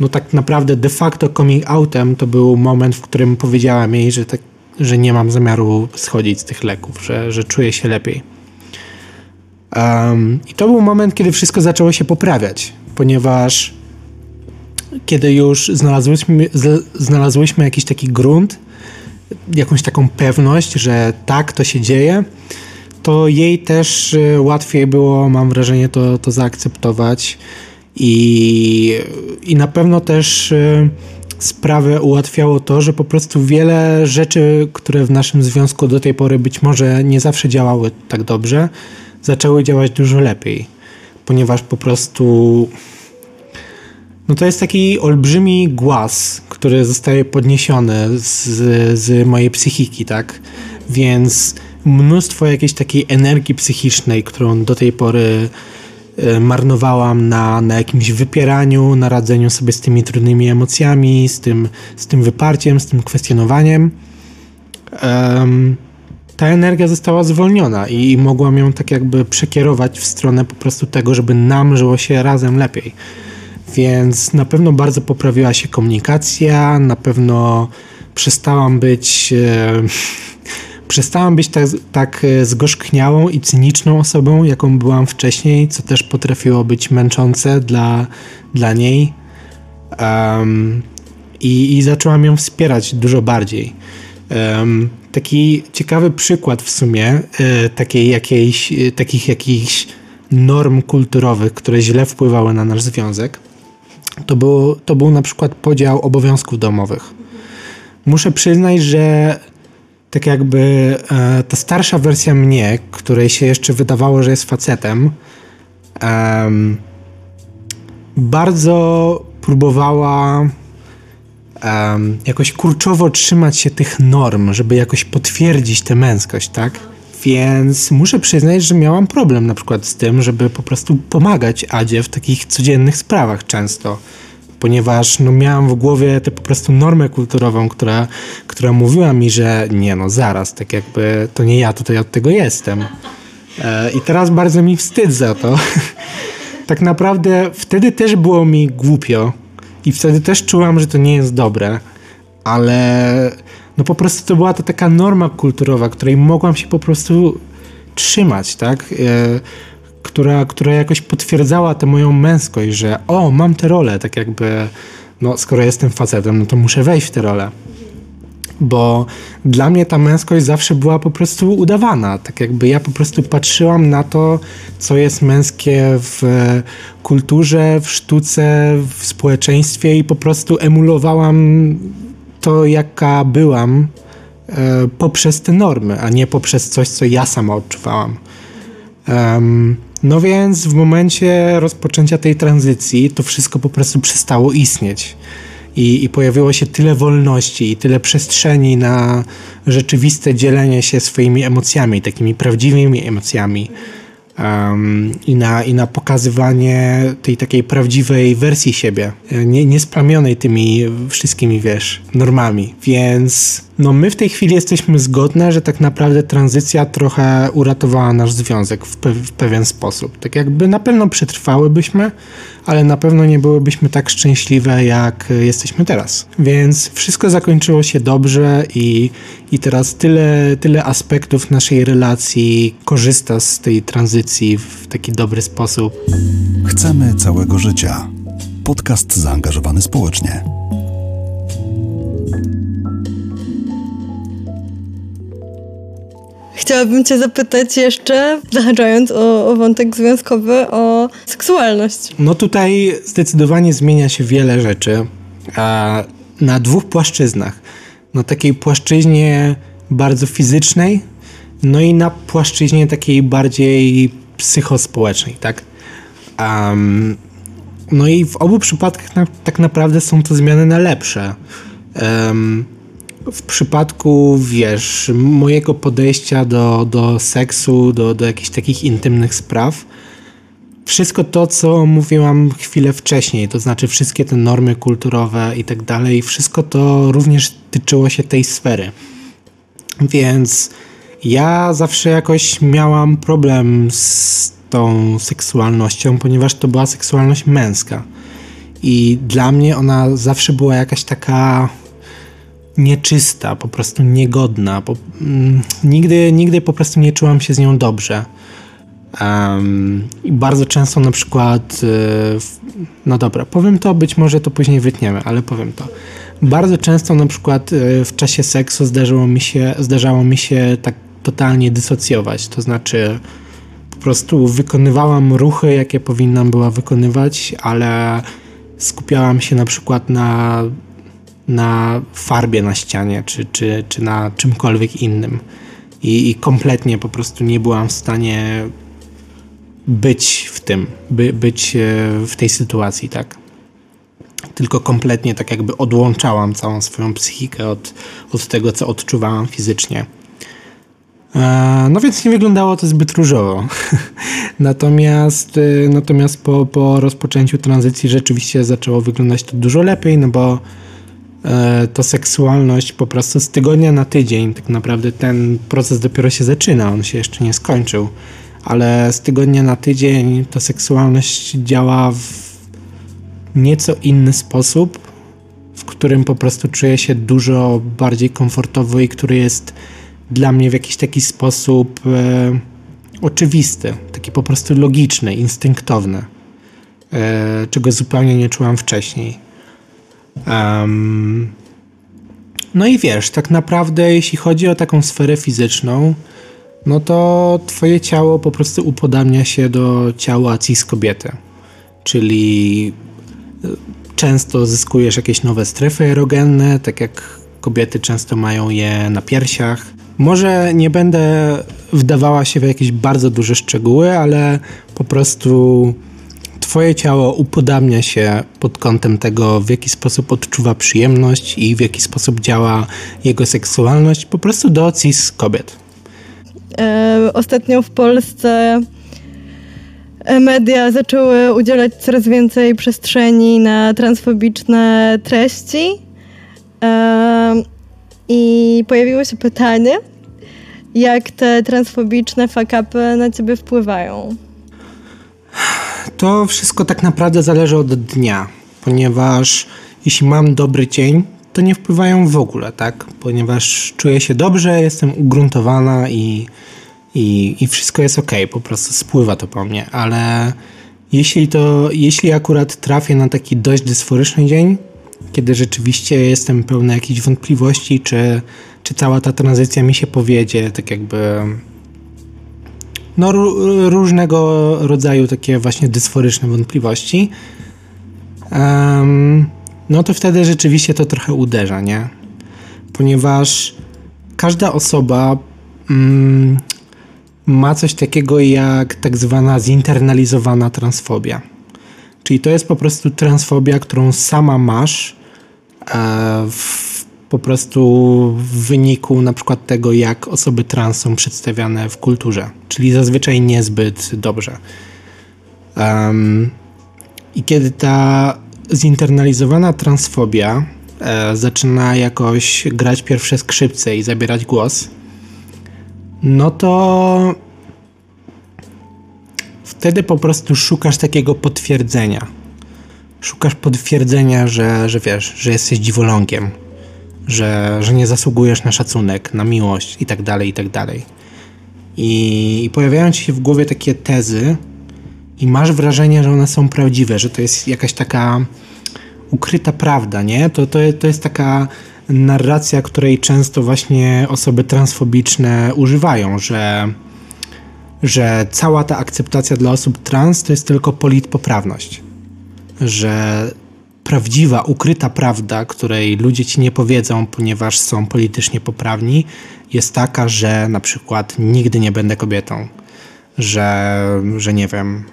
no tak naprawdę de facto coming outem to był moment, w którym powiedziałam jej, że, tak, że nie mam zamiaru schodzić z tych leków, że, że czuję się lepiej. Um, I to był moment, kiedy wszystko zaczęło się poprawiać, ponieważ kiedy już znalazłyśmy, znalazłyśmy jakiś taki grunt, jakąś taką pewność, że tak, to się dzieje, to jej też y, łatwiej było, mam wrażenie, to, to zaakceptować i, i na pewno też y, sprawę ułatwiało to, że po prostu wiele rzeczy, które w naszym związku do tej pory być może nie zawsze działały tak dobrze, zaczęły działać dużo lepiej, ponieważ po prostu no to jest taki olbrzymi głaz, który zostaje podniesiony z, z mojej psychiki, tak? Więc mnóstwo jakiejś takiej energii psychicznej, którą do tej pory e, marnowałam na, na jakimś wypieraniu, na radzeniu sobie z tymi trudnymi emocjami, z tym, z tym wyparciem, z tym kwestionowaniem. Um, ta energia została zwolniona i, i mogłam ją tak jakby przekierować w stronę po prostu tego, żeby nam żyło się razem lepiej. Więc na pewno bardzo poprawiła się komunikacja, na pewno przestałam być. E, *laughs* przestałam być tak, tak zgorzkniałą i cyniczną osobą, jaką byłam wcześniej, co też potrafiło być męczące dla, dla niej. Um, i, I zaczęłam ją wspierać dużo bardziej. Um, taki ciekawy przykład w sumie e, takiej jakiejś, e, takich jakichś norm kulturowych, które źle wpływały na nasz związek, to był, to był na przykład podział obowiązków domowych. Muszę przyznać, że tak jakby e, ta starsza wersja mnie, której się jeszcze wydawało, że jest facetem, bardzo próbowała jakoś kurczowo trzymać się tych norm, żeby jakoś potwierdzić tę męskość, tak? Więc muszę przyznać, że miałam problem na przykład z tym, żeby po prostu pomagać Adzie w takich codziennych sprawach często. Ponieważ no, miałam w głowie tę po prostu normę kulturową, która, która mówiła mi, że nie no, zaraz, tak jakby to nie ja tutaj od tego jestem. E, I teraz bardzo mi wstyd za to. *laughs* tak naprawdę wtedy też było mi głupio i wtedy też czułam, że to nie jest dobre, ale no po prostu to była to taka norma kulturowa, której mogłam się po prostu trzymać, tak? E, która, która jakoś potwierdzała tę moją męskość, że o, mam tę rolę, tak jakby, no skoro jestem facetem, no to muszę wejść w tę rolę. Bo dla mnie ta męskość zawsze była po prostu udawana. Tak jakby ja po prostu patrzyłam na to, co jest męskie w kulturze, w sztuce, w społeczeństwie i po prostu emulowałam to, jaka byłam e, poprzez te normy, a nie poprzez coś, co ja sama odczuwałam. Um, no więc w momencie rozpoczęcia tej tranzycji to wszystko po prostu przestało istnieć. I, I, pojawiło się tyle wolności i tyle przestrzeni na rzeczywiste dzielenie się swoimi emocjami, takimi prawdziwymi emocjami um, i, na, i na pokazywanie tej takiej prawdziwej wersji siebie, nie, niesplamionej tymi wszystkimi, wiesz, normami. Więc no my w tej chwili jesteśmy zgodne, że tak naprawdę tranzycja trochę uratowała nasz związek w, pe w pewien sposób. Tak jakby na pewno przetrwałybyśmy, ale na pewno nie byłybyśmy tak szczęśliwe, jak jesteśmy teraz. Więc wszystko zakończyło się dobrze i, i teraz tyle, tyle aspektów naszej relacji korzysta z tej tranzycji w taki dobry sposób. Chcemy całego życia. Podcast zaangażowany społecznie. Chciałabym Cię zapytać jeszcze, zahaczając o, o, wątek związkowy, o seksualność. No tutaj zdecydowanie zmienia się wiele rzeczy a na dwóch płaszczyznach. Na takiej płaszczyźnie bardzo fizycznej, no i na płaszczyźnie takiej bardziej psychospołecznej, tak? Um, no i w obu przypadkach na, tak naprawdę są to zmiany na lepsze. Um, w przypadku, wiesz, mojego podejścia do, do seksu, do, do jakichś takich intymnych spraw, wszystko to, co mówiłam chwilę wcześniej, to znaczy wszystkie te normy kulturowe i tak dalej, wszystko to również tyczyło się tej sfery. Więc ja zawsze jakoś miałam problem z tą seksualnością, ponieważ to była seksualność męska. I dla mnie ona zawsze była jakaś taka nieczysta, po prostu niegodna. Po, mm, nigdy, nigdy po prostu nie czułam się z nią dobrze. Um, I bardzo często na przykład, yy, no dobra, powiem to, być może to później wytniemy, ale powiem to. Bardzo często na przykład yy, w czasie seksu zdarzyło mi się, zdarzało mi się tak totalnie dysocjować, to znaczy po prostu wykonywałam ruchy, jakie powinnam była wykonywać, ale skupiałam się na przykład na na farbie na ścianie, czy, czy, czy na czymkolwiek innym. I, I, kompletnie po prostu nie byłam w stanie być w tym, by, być e, w tej sytuacji, tak. Tylko kompletnie tak jakby odłączałam całą swoją psychikę od, od tego, co odczuwałam fizycznie. E, no więc nie wyglądało to zbyt różowo. *laughs* natomiast e, natomiast po, po rozpoczęciu tranzycji rzeczywiście zaczęło wyglądać to dużo lepiej, no bo to seksualność po prostu z tygodnia na tydzień, tak naprawdę ten proces dopiero się zaczyna, on się jeszcze nie skończył, ale z tygodnia na tydzień ta seksualność działa w nieco inny sposób, w którym po prostu czuję się dużo bardziej komfortowo i który jest dla mnie w jakiś taki sposób e, oczywisty, taki po prostu logiczny, instynktowny, e, czego zupełnie nie czułam wcześniej. Um, no i wiesz, tak naprawdę, jeśli chodzi o taką sferę fizyczną, no to twoje ciało po prostu upodabnia się do ciała cis kobiety. Czyli e, często zyskujesz jakieś nowe strefy erogenne, tak jak kobiety często mają je na piersiach. Może nie będę wdawała się w jakieś bardzo duże szczegóły, ale po prostu Twoje ciało upodabnia się pod kątem tego, w jaki sposób odczuwa przyjemność i w jaki sposób działa jego seksualność, po prostu do cis kobiet. E, ostatnio w Polsce e, media zaczęły udzielać coraz więcej przestrzeni na transfobiczne treści. E, I pojawiło się pytanie, jak te transfobiczne fakapy na ciebie wpływają? To wszystko tak naprawdę zależy od dnia, ponieważ jeśli mam dobry dzień, to nie wpływają w ogóle, tak? Ponieważ czuję się dobrze, jestem ugruntowana i, i, i wszystko jest ok, po prostu spływa to po mnie, ale jeśli to, jeśli akurat trafię na taki dość dysforyczny dzień, kiedy rzeczywiście jestem pełny jakichś wątpliwości, czy, czy cała ta tranzycja mi się powiedzie, tak jakby no, różnego rodzaju takie właśnie dysforyczne wątpliwości, um, no to wtedy rzeczywiście to trochę uderza, nie? Ponieważ każda osoba mm, ma coś takiego jak tak zwana zinternalizowana transfobia. Czyli to jest po prostu transfobia, którą sama masz e, w po prostu w wyniku na przykład tego, jak osoby trans są przedstawiane w kulturze, czyli zazwyczaj niezbyt dobrze. Um, I kiedy ta zinternalizowana transfobia e, zaczyna jakoś grać pierwsze skrzypce i zabierać głos, no to wtedy po prostu szukasz takiego potwierdzenia. Szukasz potwierdzenia, że, że wiesz, że jesteś dziwolągiem że, że nie zasługujesz na szacunek, na miłość i tak dalej, i tak dalej. I, pojawiają ci się w głowie takie tezy i masz wrażenie, że one są prawdziwe, że to jest jakaś taka ukryta prawda, nie? To, to, to jest taka narracja, której często właśnie osoby transfobiczne używają, że, że cała ta akceptacja dla osób trans to jest tylko politpoprawność. Że prawdziwa, ukryta prawda, której ludzie ci nie powiedzą, ponieważ są politycznie poprawni, jest taka, że na przykład nigdy nie będę kobietą, że, że nie wiem,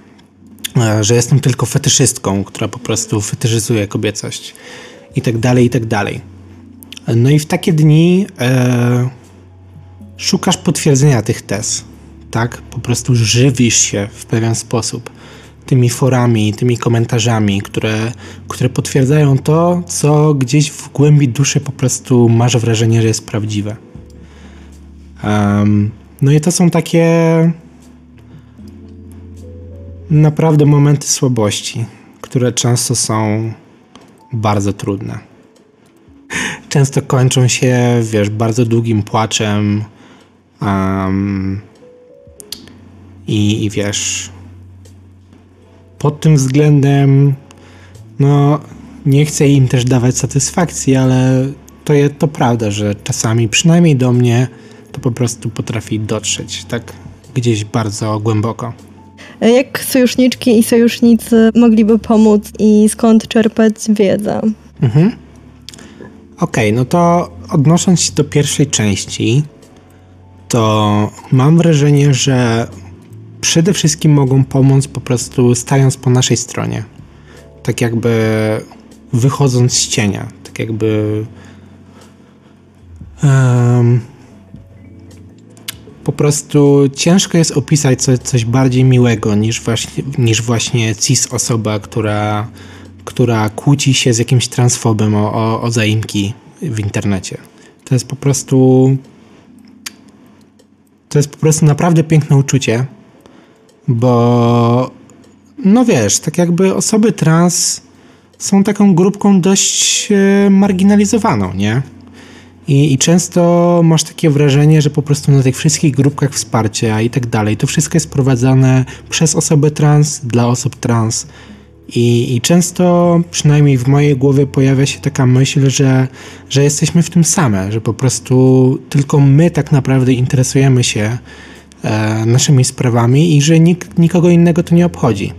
e, że jestem tylko fetyszystką, która po prostu fetyszyzuje kobiecość i tak dalej, i tak dalej. No i w takie dni e, szukasz potwierdzenia tych tez, tak? Po prostu żywisz się w pewien sposób tymi forami, tymi komentarzami, które, które potwierdzają to, co gdzieś w głębi duszy po prostu masz wrażenie, że jest prawdziwe. Um, no i to są takie naprawdę momenty słabości, które często są bardzo trudne. Często kończą się, wiesz, bardzo długim płaczem um, i, i wiesz, pod tym względem, no, nie chcę im też dawać satysfakcji, ale to, jest, to prawda, że czasami, przynajmniej do mnie, to po prostu potrafi dotrzeć tak gdzieś bardzo głęboko. Jak sojuszniczki i sojusznicy mogliby pomóc i skąd czerpać wiedzę? Mhm. Okej, okay, no to odnosząc się do pierwszej części, to mam wrażenie, że przede wszystkim mogą pomóc po prostu stając po naszej stronie. Tak jakby wychodząc z cienia. Tak jakby. Um, po prostu ciężko jest opisać coś, coś bardziej miłego niż właśnie, niż właśnie cis osoba, która, która kłóci się z jakimś transfobem o, o, o zaimki w internecie. To jest po prostu. To jest po prostu naprawdę piękne uczucie bo no wiesz, tak jakby osoby trans są taką grupką dość e, marginalizowaną, nie? I, I, często masz takie wrażenie, że po prostu na tych wszystkich grupkach wsparcia i tak dalej, to wszystko jest prowadzone przez osoby trans, dla osób trans. I, I często, przynajmniej w mojej głowie, pojawia się taka myśl, że, że jesteśmy w tym same, że po prostu tylko my tak naprawdę interesujemy się naszymi sprawami i że nikt, nikogo innego to nie obchodzi.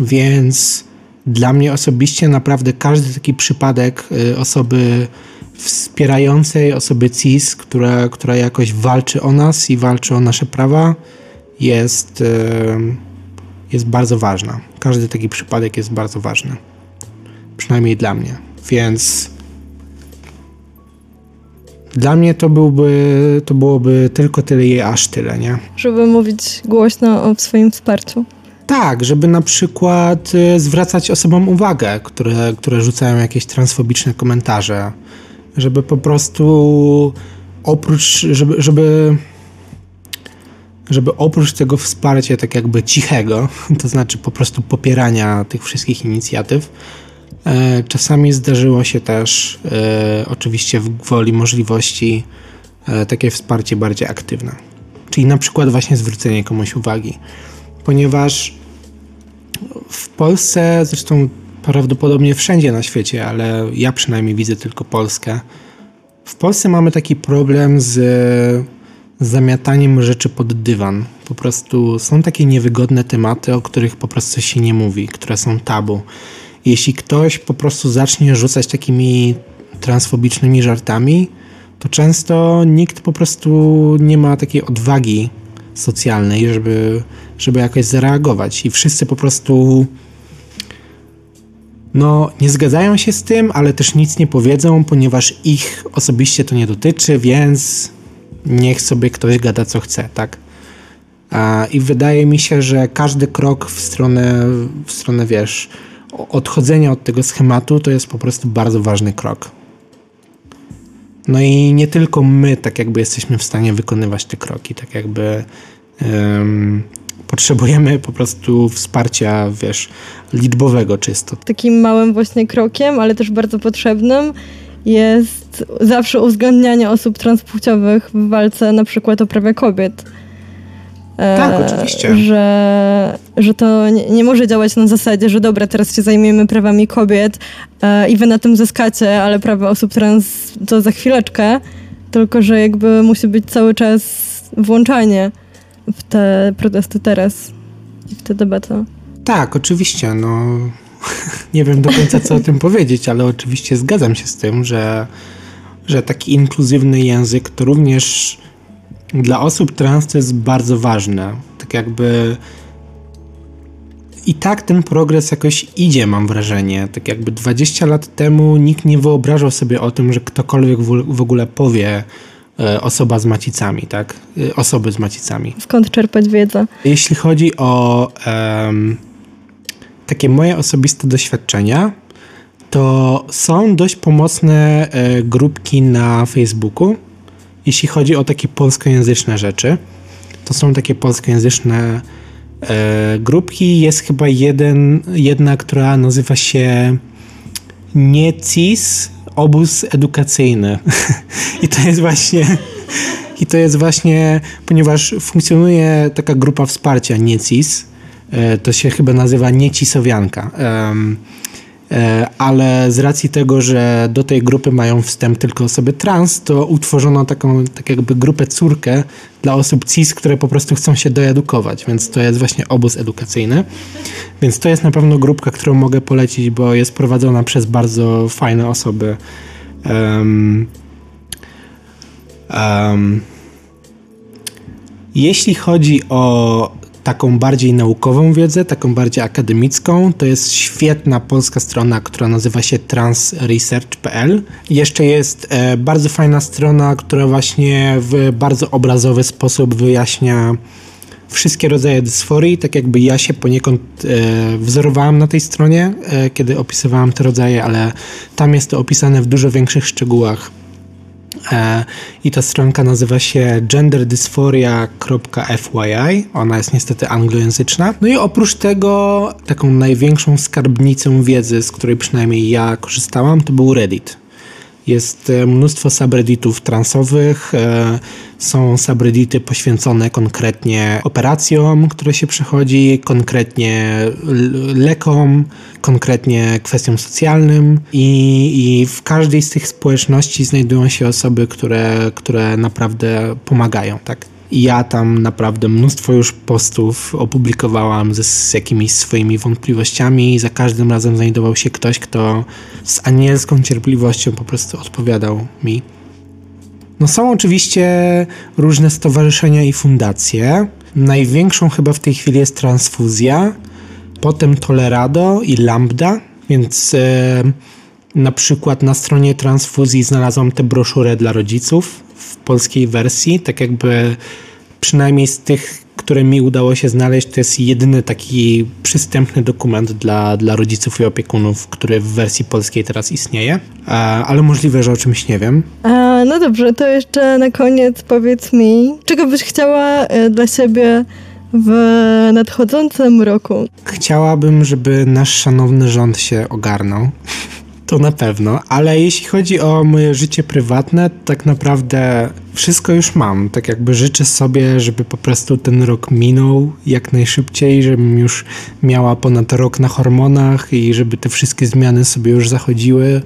Więc dla mnie osobiście naprawdę każdy taki przypadek y, osoby wspierającej, osoby CIS, która, która jakoś walczy o nas i walczy o nasze prawa, jest, y, jest bardzo ważna. Każdy taki przypadek jest bardzo ważny. Przynajmniej dla mnie. Więc dla mnie to byłby, to byłoby tylko tyle i aż tyle, nie? Żeby mówić głośno o swoim wsparciu. Tak, żeby na przykład y, zwracać osobom uwagę, które, które rzucają jakieś transfobiczne komentarze, żeby po prostu oprócz, żeby, żeby, żeby oprócz tego wsparcia tak jakby cichego, *laughs* to znaczy po prostu popierania tych wszystkich inicjatyw, czasami zdarzyło się też e, oczywiście w woli możliwości e, takie wsparcie bardziej aktywne. Czyli na przykład właśnie zwrócenie komuś uwagi ponieważ w Polsce, zresztą prawdopodobnie wszędzie na świecie, ale ja przynajmniej widzę tylko Polskę. W Polsce mamy taki problem z zamiataniem rzeczy pod dywan. Po prostu są takie niewygodne tematy, o których po prostu się nie mówi, które są tabu. Jeśli ktoś po prostu zacznie rzucać takimi transfobicznymi żartami, to często nikt po prostu nie ma takiej odwagi socjalnej, żeby, żeby jakoś zareagować. I wszyscy po prostu no, nie zgadzają się z tym, ale też nic nie powiedzą, ponieważ ich osobiście to nie dotyczy, więc niech sobie ktoś gada co chce, tak? I wydaje mi się, że każdy krok w stronę, w stronę, wiesz, odchodzenia od tego schematu to jest po prostu bardzo ważny krok. No i nie tylko my tak jakby jesteśmy w stanie wykonywać te kroki, tak jakby um, potrzebujemy po prostu wsparcia, wiesz, liczbowego czysto. Takim małym właśnie krokiem, ale też bardzo potrzebnym jest zawsze uwzględnianie osób transpłciowych w walce na przykład o prawa kobiet. Tak, oczywiście. Że, że to nie, nie, może działać na zasadzie, że dobra, teraz się zajmiemy prawami kobiet e, i wy na tym zyskacie, ale prawa osób trans to za chwileczkę, tylko że jakby musi być cały czas włączanie w te protesty teraz i w tę debatę. Tak, oczywiście. No, *laughs* nie wiem do końca, co o tym powiedzieć, ale oczywiście zgadzam się z tym, że, że taki inkluzywny język to również dla osób trans to jest bardzo ważne. Tak jakby i tak ten progres jakoś idzie, mam wrażenie. Tak jakby 20 lat temu nikt nie wyobrażał sobie o tym, że ktokolwiek w, ogóle powie e, osoba z macicami, tak? E, osoby z macicami. Skąd czerpać wiedzę? Jeśli chodzi o um, takie moje osobiste doświadczenia, to są dość pomocne e, grupki na Facebooku, jeśli chodzi o takie polskojęzyczne rzeczy. To są takie polskojęzyczne e, grupki. Jest chyba jeden, jedna, która nazywa się NIECIS, obóz edukacyjny. *laughs* I to jest właśnie i to jest właśnie, ponieważ funkcjonuje taka grupa wsparcia NIECIS, e, to się chyba nazywa Niecisowianka. Ale z racji tego, że do tej grupy mają wstęp tylko osoby trans, to utworzono taką tak jakby grupę córkę dla osób cis, które po prostu chcą się doedukować, więc to jest właśnie obóz edukacyjny. Więc to jest na pewno grupka, którą mogę polecić, bo jest prowadzona przez bardzo fajne osoby. Um, um, jeśli chodzi o taką bardziej naukową wiedzę, taką bardziej akademicką. To jest świetna polska strona, która nazywa się transresearch.pl. Jeszcze jest e, bardzo fajna strona, która właśnie w bardzo obrazowy sposób wyjaśnia wszystkie rodzaje dysforii, tak jakby ja się poniekąd e, wzorowałem na tej stronie, e, kiedy opisywałem te rodzaje, ale tam jest to opisane w dużo większych szczegółach I ta stronka nazywa się genderdysphoria.fyi. Ona jest niestety anglojęzyczna. No i oprócz tego, taką największą skarbnicą wiedzy, z której przynajmniej ja korzystałam, to był Reddit. Jest e, mnóstwo subredditów transowych, e, są subreddity poświęcone konkretnie operacjom, które się przechodzi, konkretnie lekom, konkretnie kwestiom socjalnym i, i w każdej z tych społeczności znajdują się osoby, które, które naprawdę pomagają. Tak? Ja tam naprawdę mnóstwo już postów opublikowałam ze, z jakimiś swoimi wątpliwościami i za każdym razem znajdował się ktoś, kto z anielską cierpliwością po prostu odpowiadał mi. No są oczywiście różne stowarzyszenia i fundacje. Największą chyba w tej chwili jest Transfuzja, potem Tolerado i Lambda, więc e, na przykład na stronie Transfuzji znalazłam tę broszurę dla rodziców w polskiej wersji, tak jakby przynajmniej z tych, które mi udało się znaleźć, to jest jedyny taki przystępny dokument dla, dla rodziców i opiekunów, który w wersji polskiej teraz istnieje, ale możliwe, że o czymś nie wiem. A, no dobrze, to jeszcze na koniec powiedz mi, czego byś chciała e, dla siebie w nadchodzącym roku? Chciałabym, żeby nasz szanowny rząd się ogarnął to na pewno, ale jeśli chodzi o moje życie prywatne, tak naprawdę wszystko już mam. Tak jakby życzę sobie, żeby po prostu ten rok minął jak najszybciej, żebym już miała ponad rok na hormonach i żeby te wszystkie zmiany sobie już zachodziły.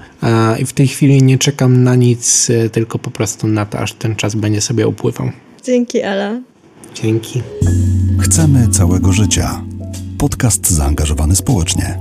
I w tej chwili nie czekam na nic, e, tylko po prostu na to, aż ten czas będzie sobie upływał. Dzięki, Ala. Dzięki. Chcemy całego życia. Podcast zaangażowany społecznie.